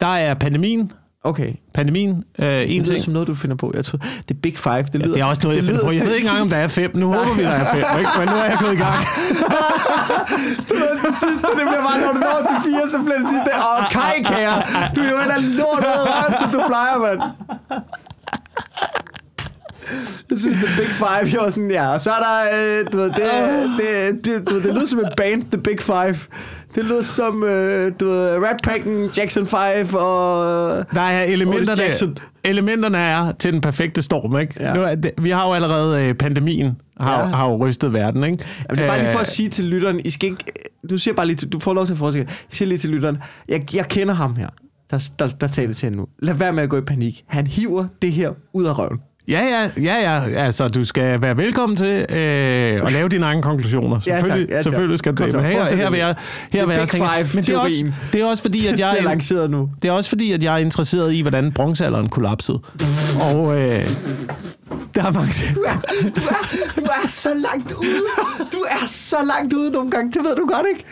Der er pandemien. Okay. Pandemien, øh, en Det lyder ting. som noget, du finder på. Jeg tror, det er Big Five. Det, lyder, Det er også noget, jeg finder lyder- på. Jeg ved ikke engang, om der er fem. Nu håber vi, der er fem. Ikke? Men nu er jeg gået i gang. Du ved, det sidste, det bliver bare, når du når til fire, så bliver det sidste, åh, kaj, kære. Du er jo en af lort ud som du plejer, mand. Jeg synes, The Big Five, jeg var sådan, ja. Og så er der, øh, du ved, det, det, det, du ved, det lyder som et band, The Big Five. Det lyder som, øh, du ved, Rat Packen, Jackson 5 og... Der er elementerne, Jackson. elementerne er til den perfekte storm. Ikke? Ja. Nu er det, vi har jo allerede øh, pandemien, har, Ja. ja. har jo rystet verden. Ikke? Jamen, det er bare lige for at Øh, sige til lytteren, I skal ikke, du siger bare lige, til, du får lov til at fortsætte. Jeg siger lige til lytteren, jeg, jeg kender ham her, der, der, der taler til hende nu. Lad være med at gå i panik. Han hiver det her ud af røven. Ja, ja, ja, ja. Altså, du skal være velkommen til øh, at lave dine egne konklusioner. Ja, tak. Selvfølgelig, Ja, tak. selvfølgelig skal du det. Men her, her vil jeg, her vil jeg tænke, men det er, også, det er også fordi, at jeg er nu. det er også fordi, at jeg er interesseret i, hvordan bronzealderen kollapsede. Og øh, der er mange ting. Du er, du, er, du er så langt ude. Du er så langt ude nogle gange. Det ved du godt, ikke?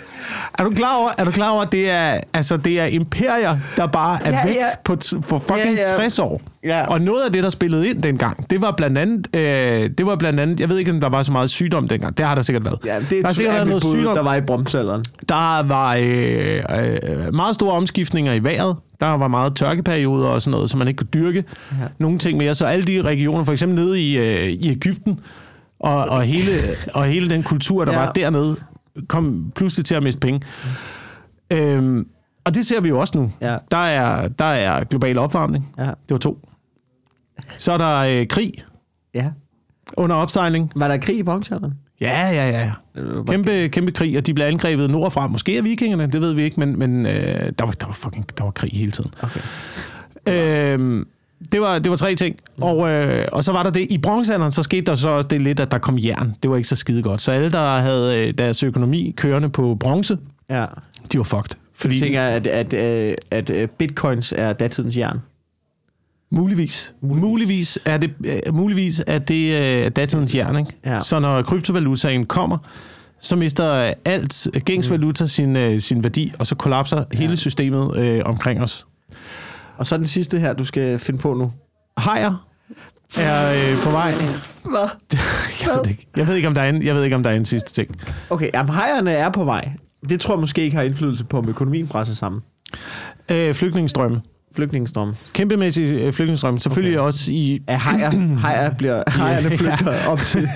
Er du klar over, er du klar over at det er, altså, det er imperier, der bare er Ja, væk ja. på for fucking Ja, ja. 60 år? Ja. Og noget af det, der spillede ind dengang, det var blandt andet, øh, det var blandt andet, jeg ved ikke, om der var så meget sygdom dengang. Det har der sikkert været. Ja, det der har sikkert været noget sygdom. der var i bromsalderen. Der var øh, øh, meget store omskiftninger i vejret. Der var meget tørkeperioder og sådan noget, så man ikke kunne dyrke Ja. nogle ting mere. Så alle de regioner, for eksempel nede i, øh, i Ægypten, og, og, hele, og hele den kultur, der ja. var dernede, kom pludselig til at miste penge. Øhm, og det ser vi jo også nu. Ja. Der, er, der er global opvarmning. Ja. Det var to. Så er der øh, krig ja. under opsejling. Var der krig i bromsalderen? Ja, ja, ja. Kæmpe, kæmpe krig, og de blev angrebet nordfra. Måske af vikingerne, det ved vi ikke, men, men øh, der, var, der, var fucking, der var krig hele tiden. Okay. Øhm, det, var, det var tre ting. Og, øh, og så var der det. I bronzealderen, så skete der så også det lidt, at der kom jern. Det var ikke så skide godt. Så alle, der havde øh, deres økonomi kørende på bronze, Ja. de var fucked. Fordi... Jeg tænker, at, at, at, at, at bitcoins er datidens jern. muligvis, muligvis er det, øh, muligvis er det øh, datidens jern. Ikke? Ja. Så når kryptovalutaen kommer, så mister alt gængs valuta sin, øh, sin værdi, og så kollapser hele systemet øh, omkring os. Og så den sidste her, du skal finde på nu. Hajer er øh, på vej. Hvad? Jeg ved, ikke. jeg ved ikke, om der er en, jeg ved ikke, om der er en sidste ting. Okay, jamen, hejerne er på vej. Det tror jeg måske ikke har indflydelse på, om økonomien presser sammen. Øh, flygtningestrømme. Flygtningestrøm. Kæmpemæssig øh, flygtningestrømme. Selvfølgelig okay. også i... Er hejer, hejer bliver, hejerne flygter op til,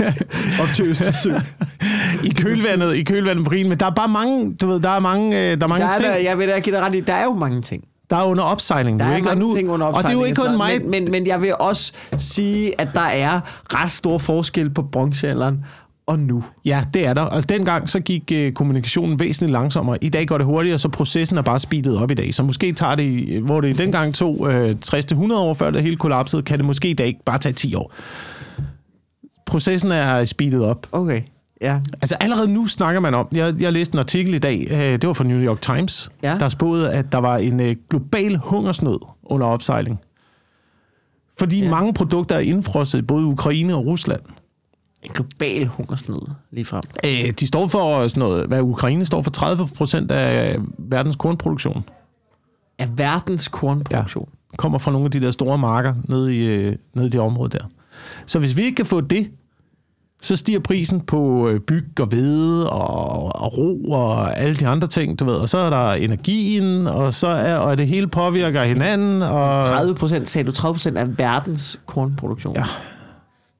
op til Østersøen. I kølvandet, i kølvandet på krigen, men der er bare mange, du ved, der er mange, øh, der er mange Der er, ting, der, jeg vil da give dig ret i, der er jo mange ting. Der er under opsejling. Der er ikke? Og mange nu, ting under Og det er jo ikke kun mig. Men, men, men jeg vil også sige, at der er ret stor forskel på bronzealderen og nu. Ja, det er der. Og dengang så gik øh, kommunikationen væsentligt langsommere. I dag går det hurtigere, så processen er bare speedet op i dag. Så måske tager det, hvor det dengang tog øh, 60-100 år før det hele kollapsede, kan det måske i dag bare tage 10 år. Processen er speedet op. Okay, ja. Altså allerede nu snakker man om, jeg, jeg læste en artikel i dag, øh, det var fra New York Times, Ja. der spåede, at der var en øh, global hungersnød under opsejling. Fordi Ja. ja. mange produkter er indfrosset i både Ukraine og Rusland. En global hungersnød lige frem. Øh, de står for sådan noget, hvad Ukraine står for 30 procent af verdens kornproduktion. Af verdens kornproduktion. Kommer fra nogle af de der store marker nede i, øh, nede i det område der. Så hvis vi ikke kan få det, så stiger prisen på øh, byg og hvede og, og ro og alle de andre ting, du ved. Og så er der energien, og så er og det hele påvirker hinanden. Og, 30 procent, sagde du 30 procent af verdens kornproduktion? Ja.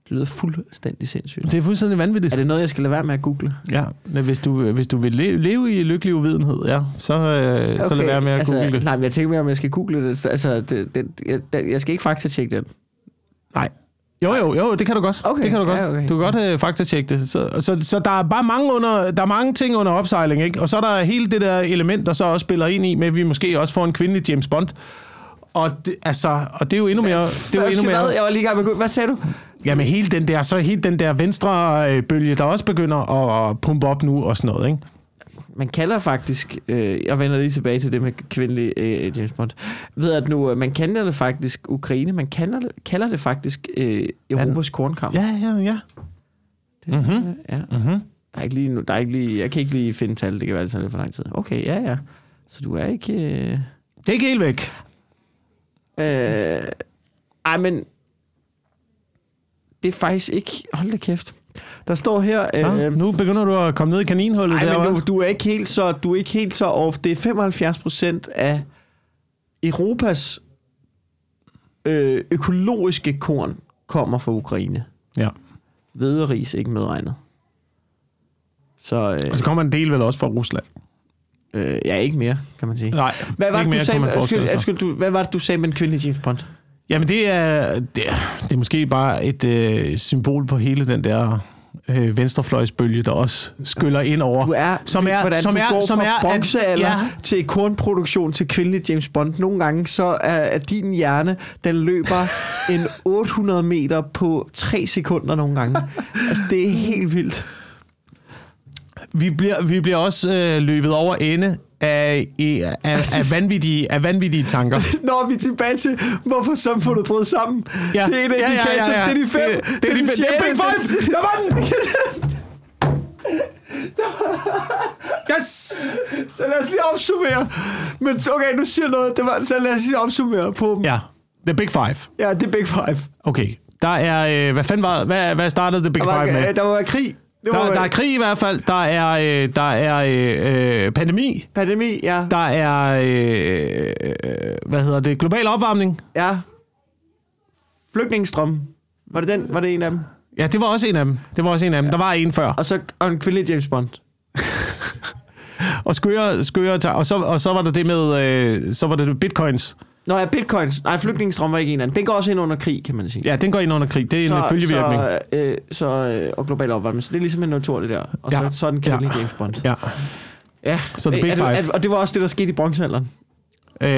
Det lyder fuldstændig sindssygt. Det er fuldstændig vanvittigt. Er det noget, jeg skal lade være med at google? Ja, hvis du, hvis du vil leve, leve i lykkelig uvidenhed, ja, så, øh, okay. så lad være med at altså, google det. Nej, men jeg tænker mere, om jeg skal google det. Altså, det, det jeg, jeg skal ikke faktatjekke den. Nej. Jo, jo, jo, det kan du godt. Okay, det kan du godt. ja, okay. Du kan godt øh, faktatjekke det. Så, så, så der er bare mange, under, der er mange ting under opsejling, ikke? Og så er der hele det der element, der så også spiller ind i, med at vi måske også får en kvindelig James Bond. Og det, altså, og det er jo endnu mere... Det er jo endnu mere Hvad? Jeg var lige i gang med. Hvad sagde du? ja, med hele den der, så hele den der venstre øh, bølge, der også begynder at, at pumpe op nu og sådan noget, ikke? Man kalder faktisk, øh, jeg vender lige tilbage til det med kvindelig øh, James Bond, ved at nu, øh, man kalder det faktisk Ukraine, man kalder det, kalder det faktisk øh, Europas kornkamp. Ja, ja, ja. Mhm. ja. Mhm. Der er ikke lige, nu- der er ikke lige, jeg kan ikke lige finde tal, det kan være, det lidt for lang tid. Okay, ja, ja. Så du er ikke... Øh, Det er ikke helt væk. øh, ej, men det er faktisk ikke... Hold da kæft. Der står her... Så, øh, nu begynder du at komme ned i kaninhullet Nej, men derovre. du, er ikke helt så, du er ikke helt så off. Det er 75 procent af Europas øh, økologiske korn kommer fra Ukraine. Ja. Hvede og ris ikke medregnet. Så Og øh, så kommer en del vel også fra Rusland. øh, ja, ikke mere, kan man sige. Nej, Hvad var, det, mere, du sagde, med, forestille undskyld, undskyld, du, hvad var det, du sagde med en kvindelig James Bond? Jamen, det er, det er, det er måske bare et øh, symbol på hele den der øh, venstrefløjsbølge, der også skyller ind over. Du er, Som er- hvordan som du er- går som fra er, bronzealder ja. til kornproduktion til kvindelig James Bond. Nogle gange så er, er din hjerne, den løber en 800 meter på 3 sekunder nogle gange. Altså, det er helt vildt. Vi bliver, vi bliver også øh, løbet over ende af, af, af, af, vanvittige, af vanvittige tanker. Når vi er tilbage til, hvorfor samfundet brød sammen. Ja. Det er en af Ja, de ja, kasser, ja, ja. det er de fem. Det- det er de- den det er Big Five. Der var den! Yes! Så lad os lige opsummere. Men okay, nu siger noget. Det var, så lad os lige opsummere på dem. Ja, The Big Five. Ja, det er Big Five. Okay. Der er, øh, hvad fanden var, hvad, hvad startede The Big Der var, Five med? der var krig. Det Der, der er krig i hvert fald. Der er, øh, der er øh, øh, pandemi. pandemi, ja. Der er, øh, øh, hvad hedder det, global opvarmning. Ja. Flygtningestrøm. Var det den? Var det en af dem? Ja, det var også en af dem. Det var også en af dem. Der var en før. Og så og en kvindelig James Bond. Og skøre, skøre og så, og så var der det med, øh, så var det bitcoins. Nå ja, bitcoins. Nej, flygtningestrøm var ikke en af dem. Den går også ind under krig, kan man sige. Ja, den går ind under krig. Det er en følgevirkning. Så, øh, så, øh, og global opvarmning. Så det er ligesom en naturlig der. Og Ja. så, så er den kvindelige Ja. James Bond. Ja. Ja. Så the Øh, big er five. er- Og det var også det, der skete i bronzealderen. Øh,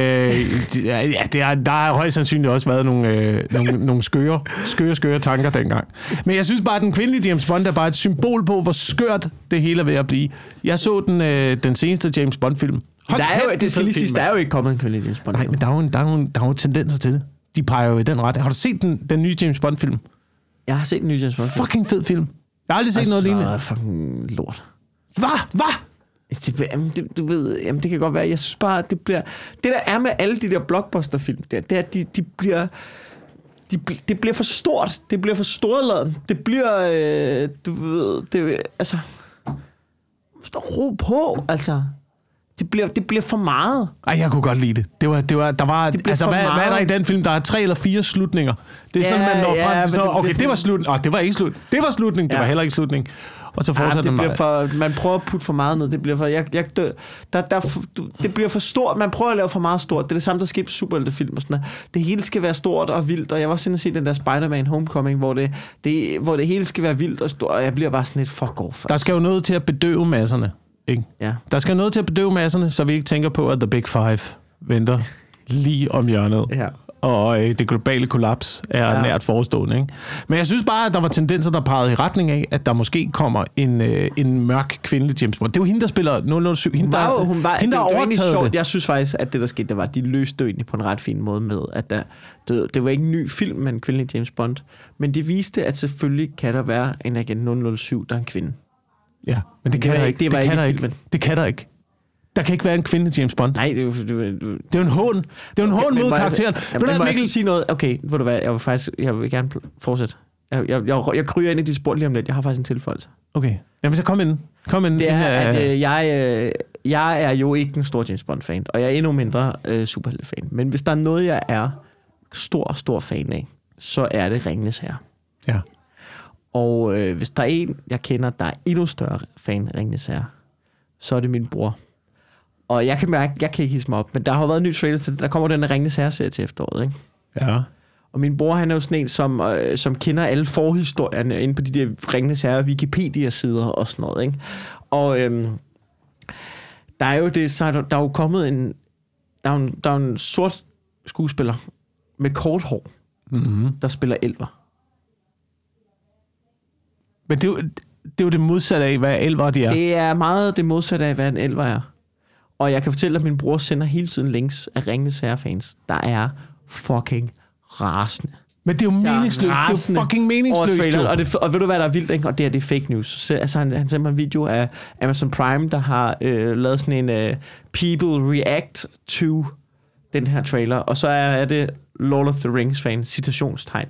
ja, det er, der har højst sandsynligt også været nogle, øh, nogle, nogle skøre, skøre, skøre tanker dengang. Men jeg synes bare, at den kvindelige James Bond er bare et symbol på, hvor skørt det hele er ved at blive. Jeg så den, øh, den seneste James Bond-film. Hold Der er jo, det skal lige sige, der er jo ikke kommet en kvindelig James Bond. Nej, men der er, jo, en- der, er jo, en- der er jo tendenser til det. De peger jo i den retning. Har du set den, den nye James Bond-film? Jeg har set en ny James Bond. Fucking fed film. Jeg har aldrig set noget lignende. fucking lort. Hvad? Hvad? Det, jamen, det, du ved, jamen, det kan godt være. Jeg synes bare, det bliver... Det der er med alle de der blockbuster-film, der, det er, at de, de bliver... De, det bliver for stort. Det bliver for storladen. Det bliver... Øh, du ved... Det, altså... Ro på, altså. Det bliver, det bliver for meget. Ej, jeg kunne godt lide det. Det var, det var, der var, Det altså, hvad, hvad er der i den film? Der er tre eller fire slutninger. Det er Ja, sådan, man når ja, frem til så, det okay, det var sådan- slut. Åh, det var ikke slut. Det var slutning. Det Ja. var heller ikke slutning. Og så Ja, fortsætter det den bliver for, man prøver at putte for meget ned. Det bliver for, jeg, jeg dør, der, der, er det bliver for stort. Man prøver at lave for meget stort. Det er det samme, der sker på superheltefilm og sådan noget. Det hele skal være stort og vildt. Og jeg var inde og se den der Spider-Man Homecoming, hvor det, det, hvor det hele skal være vildt og stort. Og jeg bliver bare sådan lidt fuck off. Der skal jo noget til at bedøve masserne. Ikke? Ja. Der skal noget til at bedøve masserne, så vi ikke tænker på, at The Big Five venter lige om hjørnet. Ja. Og øh, det globale kollaps er ja. Nært forestående. Ikke? Men jeg synes bare, at der var tendenser, der pegede i retning af, at der måske kommer en, øh, en mørk kvindelig James Bond. Det er jo hende, der spiller 007. Hende, Hun var, der, hun var, hende, der det, det var egentlig sjovt. det. Jeg synes faktisk, at det, der skete, det var, at de løste det egentlig på en ret fin måde med, at der, det, det var ikke en ny film med en kvindelig James Bond, men de viste, at selvfølgelig kan der være en agent 007, der er en kvinde. Ja, men det kan var der ikke- det det kan ikke der ikke. Det kan der ikke. Der kan ikke være en kvindelig James Bond. Nej, det er jo... Det, er det, Det er jo en hån. Det er jo en hån Men mod jeg- karakteren. Ja, Ved men du hvad, må jeg Mikkel? sige noget? Okay, ved du hvad, jeg vil faktisk, jeg vil gerne fortsætte. Jeg, jeg, jeg, jeg kryger ind i dit spor lige om lidt. Jeg har faktisk en tilføjelse. Okay. Jamen, så kom ind. Kom ind. Det er, at øh, øh, jeg, øh, jeg er jo ikke en stor James Bond-fan, og jeg er endnu mindre øh, Superhelte-fan. Men hvis der er noget, jeg er stor, stor fan af, så er det Ringnes her. Ja. Og øh, hvis der er en, jeg kender, der er endnu større fan af Ringnes her, så er det min bror. Og jeg kan mærke, jeg kan ikke hisse mig op, men der har været en ny trailer til. Der kommer den Ringnes Herre-serie til efteråret, ikke? Ja. Og min bror, han er jo sådan en, som, øh, som kender alle forhistorierne inde på de der Ringnes Herre Wikipedia-sider og sådan noget, ikke? Og øhm, der er jo det, så er der, der er jo kommet en, der er en, der er en sort skuespiller med kort hår, Mm-hmm. der spiller elver. Men det er, jo, det er jo det modsatte af, hvad elver de er. Det er meget det modsatte af, hvad en elver er. Og jeg kan fortælle, at min bror sender hele tiden links af Ringnes Herre-fans, der er fucking rasende. Men det er jo Jeg er meningsløst. Det er jo fucking meningsløst. traileren, og, det, og ved du, hvad der er vildt, ikke? Og det er, det er fake news. Så, altså, han, han sendte mig en video af Amazon Prime, der har øh, lavet sådan en øh, People React to den her trailer. Og så er, er det Lord of the Rings fan, citationstegn.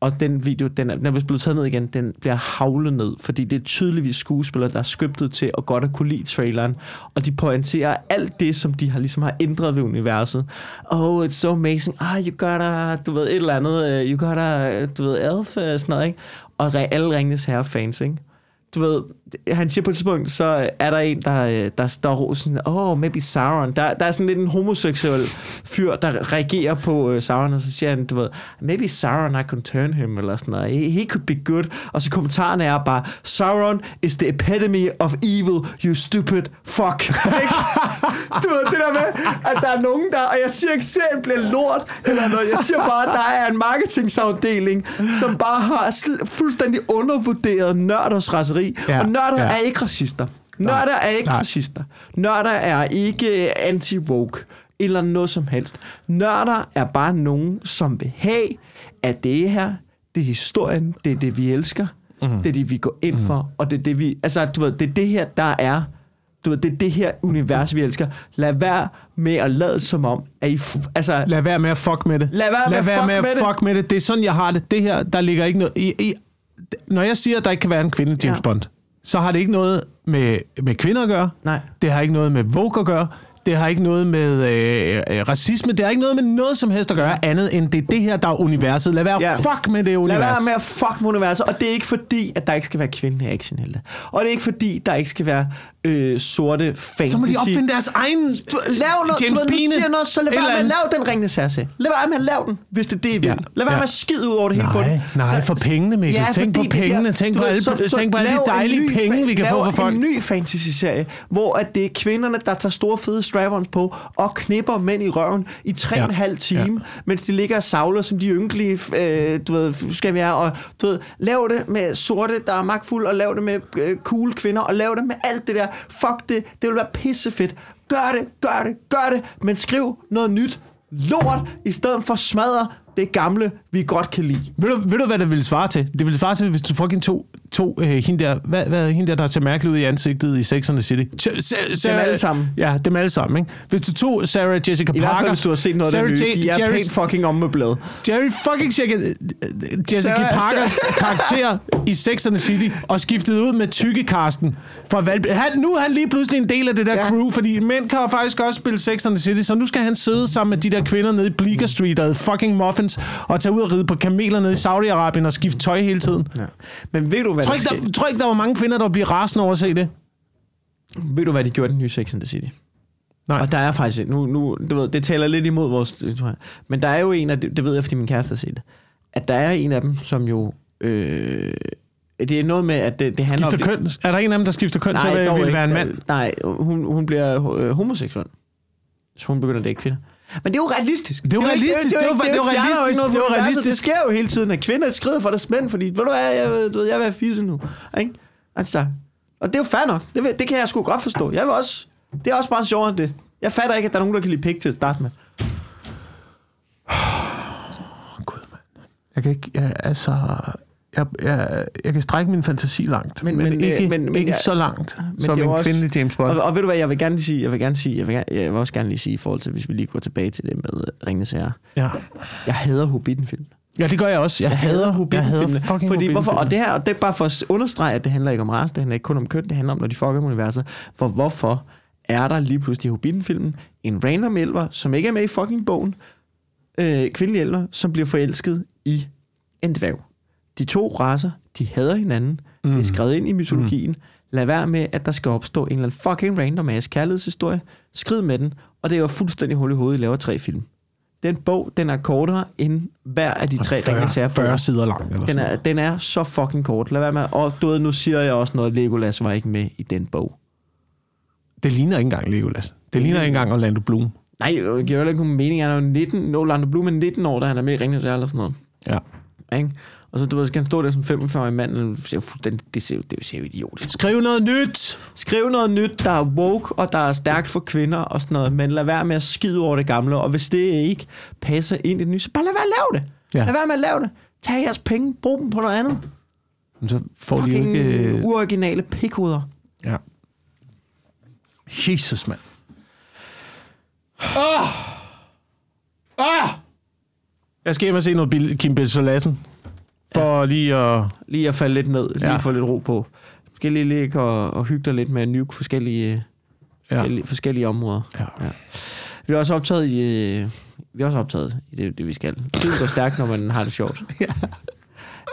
Og den video, den er, den er vist blevet taget ned igen, den bliver havlet ned, fordi det er tydeligvis skuespillere, der er scriptet til at godt at kunne lide traileren, og de pointerer alt det, som de har ligesom har ændret ved universet. Oh, it's so amazing. Ah, you gotta, du ved, et eller andet, you you gotta, øh, du ved, elf, øh, sådan noget, ikke? Og alle Ringnes Herre-fans, ikke? du ved, han siger på et tidspunkt, så er der en, der, der står sådan, oh, maybe Sauron. Der, der er sådan lidt en homoseksuel fyr, der reagerer på uh, Sauron, og så siger han, du ved, maybe Sauron, I can turn him, eller sådan noget. He, he could be good. Og så kommentaren er bare, Sauron is the epitome of evil, you stupid fuck. Du ved, det der med, at der er nogen der, og jeg siger ikke, serien bliver lort, eller noget. Jeg siger bare, at der er en marketingsafdeling, som bare har fuldstændig undervurderet nørders raseri. Ja, og nørder ja. er ikke racister. Nørder er ikke Nej. racister. Nørder er ikke anti-woke eller noget som helst. Nørder er bare nogen, som vil have, at det her, det er historien, det er det, vi elsker, mm. det er det, vi går ind mm. for, og det er det, vi... Altså, du ved, det er det her, der er... Du ved, det er det her univers, vi elsker. Lad være med at lade som om, at I... Altså, Lad være med at fuck med det. Lad være med Lad at være fuck med at med det. fuck med det. Det er sådan, jeg har det. Det her, der ligger ikke noget... I, I, når jeg siger, at der ikke kan være en kvinde James Ja. Bond, så har det ikke noget med, med kvinder at gøre. nej. Det har ikke noget med Vogue at gøre. Det har ikke noget med øh, øh, racisme. Det har ikke noget med noget som helst at gøre, andet end det er det her, der er universet. Lad være Ja. fuck med det univers. Lad være med at fuck med universet. Og det er ikke fordi, at der ikke skal være kvindelige actionhelte. Og det er ikke fordi, der ikke skal være øh, sorte fantasy. så må de opfinde deres egen Du, lav James du ved, Bean. siger noget, så lad være med at lave den ringende særse. Lad være med at lave den, hvis det er det, I vil. Ja. Lad være Ja. med at skide ud over det hele på Nej, den. nej, for pengene, Mikkel. Tænk på pengene. Tænk på alle- så- så tænk på alle de dejlige ny penge, vi kan få for folk. en ny fantasy-serie, hvor at det er kvinderne, der tager store fede strap på og knipper mænd i røven i tre Ja. og en halv time, mens de ligger og savler som de ynkelige, øh, du ved, skal er, og du ved, lav det med sorte, der er magtfulde, og lav det med øh, cool kvinder, og lav det med alt det der. Fuck det, det vil være pissefedt. Gør det, gør det, gør det, men skriv noget nyt lort, i stedet for smadre det gamle, vi godt kan lide. Ved du, ved du, hvad det ville svare til? Det ville svare til, hvis du fucking to, to uh, hende, der, hvad, hvad, hende der, der ser mærkeligt ud i ansigtet i Sex and the City. Ch- Sa- Dem alle sammen. Ja, dem alle sammen, ikke? Hvis du tog Sarah Jessica I hvert Parker... fald, hvis du har set noget af det Sarah nye. De er Jerry- pænt fucking ommøbleret. Jerry fucking Jessica, Jessica Sarah- Parkers karakter i Sex and the City og skiftet ud med Tykke Karsten fra Valby. Han, nu er han lige pludselig en del af det der Ja. crew, fordi mænd kan faktisk også spille Sex and the City, så nu skal han sidde sammen med de der kvinder nede i Bleecker Street og fucking muffins og tage ud og ride på kameler nede i Saudi-Arabien og skifte tøj hele tiden. Ja. Men ved du, hvad Tror der ikke, sker? der, tror ikke, der var mange kvinder, der bliver rasende over at se det? Ved du, hvad de gjorde den nye Sex and the City? Nej. Og der er faktisk, nu, nu du ved, det taler lidt imod vores, tror jeg. men der er jo en af, det, det ved jeg, fordi min kæreste har set det, at der er en af dem, som jo, øh, det er noget med, at det, det handler Skifter om... køn? Er der en af dem, der skifter køn til Nej, at dog ville være en mand? Nej, hun, hun bliver øh, homoseksuel. Så hun begynder at dække kvinder. Men det er jo realistisk. Det er jo realistisk. Det er jo- realistisk. Det er jo realistisk. Det sker jo hele tiden, at kvinder skrider for deres mænd, fordi, ved du hvad, jeg, ved, jeg vil have fisse nu. Ikke? Altså, og det er jo fair nok. Det, vil, det kan jeg sgu godt forstå. Jeg vil også, det er også bare sjovere end det. Jeg fatter ikke, at der er nogen, der kan lide pik til at starte med. Gud, mand. Jeg kan ikke, jeg, altså... Jeg, jeg, jeg kan strække min fantasi langt, Men- men, men, men, ikke, øh, men, men- men, men ikke jeg- så langt det som er en også- kvindelig James Bond. Og, og ved du hvad, jeg vil gerne lige sige, jeg vil gerne sige, jeg vil, gerne, jeg vil også gerne lige sige i forhold til, hvis vi lige går tilbage til det med øh, Ringenes Herre. Ja. Jeg hader Hobbiten-film. ja, det gør jeg også. Jeg, Jeg hader Hobbiten-filmene. fucking Fordi hvorfor, og det her, og det er bare for at understrege, at det handler ikke om race, det handler ikke kun om køn, det handler om, når de fucker med universet. For hvorfor er der lige pludselig i Hobbiten-filmen en random elver, som ikke er med i fucking bogen, øh, kvindelig elver, som bliver forelsket i en dværg. De to raser, de hader hinanden. Mm. Det er skrevet ind i mytologien. Lad være med, at der skal opstå en eller anden fucking random ass kærlighedshistorie. Skrid med den, og det er jo fuldstændig hul i hovedet, I laver tre film. Den bog, den er kortere end hver af de tre Ringenes 40, Herre 40 sider lang. Eller den er, den er så fucking kort. Lad være med. Og du ved, nu siger jeg også noget, Legolas var ikke med i den bog. Det ligner ikke engang Legolas. Det ligner ikke engang Orlando Bloom. Nej, det giver jo ikke nogen mening. Han er jo 19, Orlando Bloom er 19 år, da han er med i Ringens Herre eller sådan noget. Ja. Ikke? Og så du ved, skal han stå der som 45-årig mand. og Det ser, jo fuldstændig- det ser, jo- det ser jo idiotisk. Skriv noget nyt! Skriv noget nyt, der er woke, og der er stærkt for kvinder og sådan noget, men lad være med at skide over det gamle, og hvis det ikke passer ind i det nye, så bare lad være at lave det. Ja. Lad være med at lave det. Tag jeres penge, brug dem på noget andet. Men så får de Fucking ikke... øh, uoriginale pikhoveder. Ja. Jesus, mand. Ah! Jeg skal hjem og se noget Kim Belsolassen. For ja. lige at... lige at falde lidt ned, lige Ja. få lidt ro på. Måske lige ligge og, og hygge dig lidt med at nuke forskellige, Ja. forskellige, forskellige områder. Ja. Ja. Vi har også optaget i, øh, vi har også optaget i det, det vi skal. Tiden går stærkt, når man har det sjovt. Ja.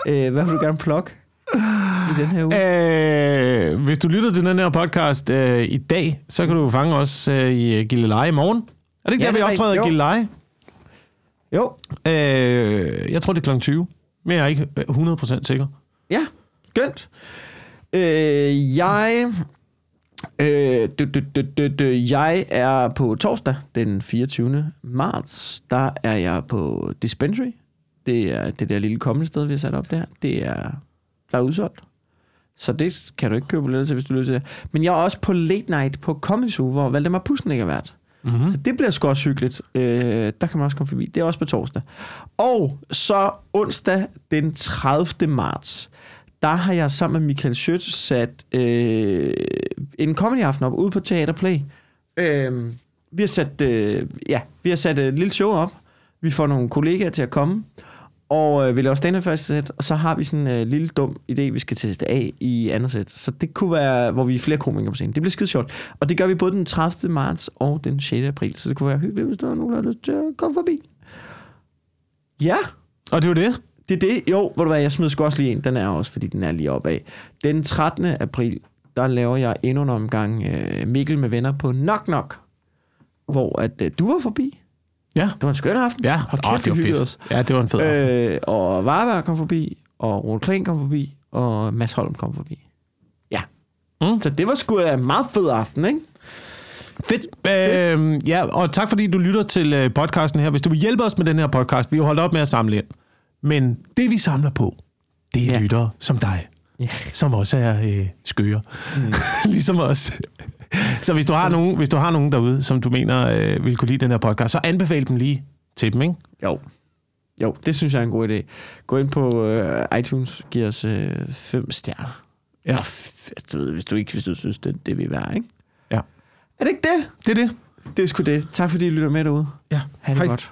Øh, hvad vil du gerne plukke i den her uge? Øh, hvis du lytter til den her podcast øh, i dag, så kan du fange os øh, i Gilleleje i morgen. Er det ikke Ja, der, vi det er optræder i. Jo. Gilleleje? Jo, Øh, jeg tror, det er kl. 20. Men jeg er ikke øh, 100% sikker. ja, skønt. Øh, jeg... Øh, dø, dø, dø, dø, dø, jeg er på torsdag den 24. marts. Der er jeg på Dispensary. Det er det der lille kommende sted, vi har sat op der. Det er, der er udsolgt. Så det kan du ikke købe billetter til, hvis du lytter til det. Men jeg er også på Late Night på Comedy Zoo, hvor Valdemar Pusten ikke er vært. Mm-hmm. Så det bliver sgu også hyggeligt. Øh, der kan man også komme forbi. Det er også på torsdag. Og så onsdag den 30. marts, der har jeg sammen med Michael Schødt sat øh, en comedy-aften op ude på Teaterplay. Øh, vi har sat, øh, ja, vi har sat øh, et lille show op. Vi får nogle kollegaer til at komme. Og øh, vi laver stand første sæt, og så har vi sådan en øh, lille dum idé, vi skal teste af i andet sæt. Så det kunne være, hvor vi er flere komikere på scenen. Det bliver skide sjovt. Og det gør vi både den 30. marts og den 6. april. Så det kunne være hyggeligt, hvis der er nogen, der har lyst til at komme forbi. Ja, Og det var det. det er det. Jo, hvor du hvad, jeg smider sgu også lige en. Den er også, fordi den er lige opad. Den 13. april, der laver jeg endnu en omgang øh, Mikkel med venner på Knock Knock. Hvor at, øh, du var forbi. Ja. Det var en skøn aften. Ja, Hold kæft, det var fedt. os. Ja, det var en fed aften. Øh, og Varberg kom forbi, og Rune Kling kom forbi, og Mads Holm kom forbi. Ja. Mm. Så det var sgu da en meget fed aften, ikke? Fedt. Øh, ja, og tak fordi du lytter til øh, podcasten her. Hvis du vil hjælpe os med den her podcast, vi har holdt op med at samle ind. Men det vi samler på, det er ja. lyttere som dig, Ja. som også er øh, skøre. Mm. ligesom os. Så hvis du, har nogen, hvis du har nogen derude, som du mener øh, vil kunne lide den her podcast, så anbefal dem lige til dem, ikke? Jo. Jo, det synes jeg er en god idé. Gå ind på øh, iTunes, giv os øh, fem stjerner. Ja. Eller, hvis du ikke hvis du synes, det, det vil være, ikke? Ja. Er det ikke det? Det er det. Det er sgu det. Tak fordi I lytter med derude. Ja. Ha' det Hej. godt.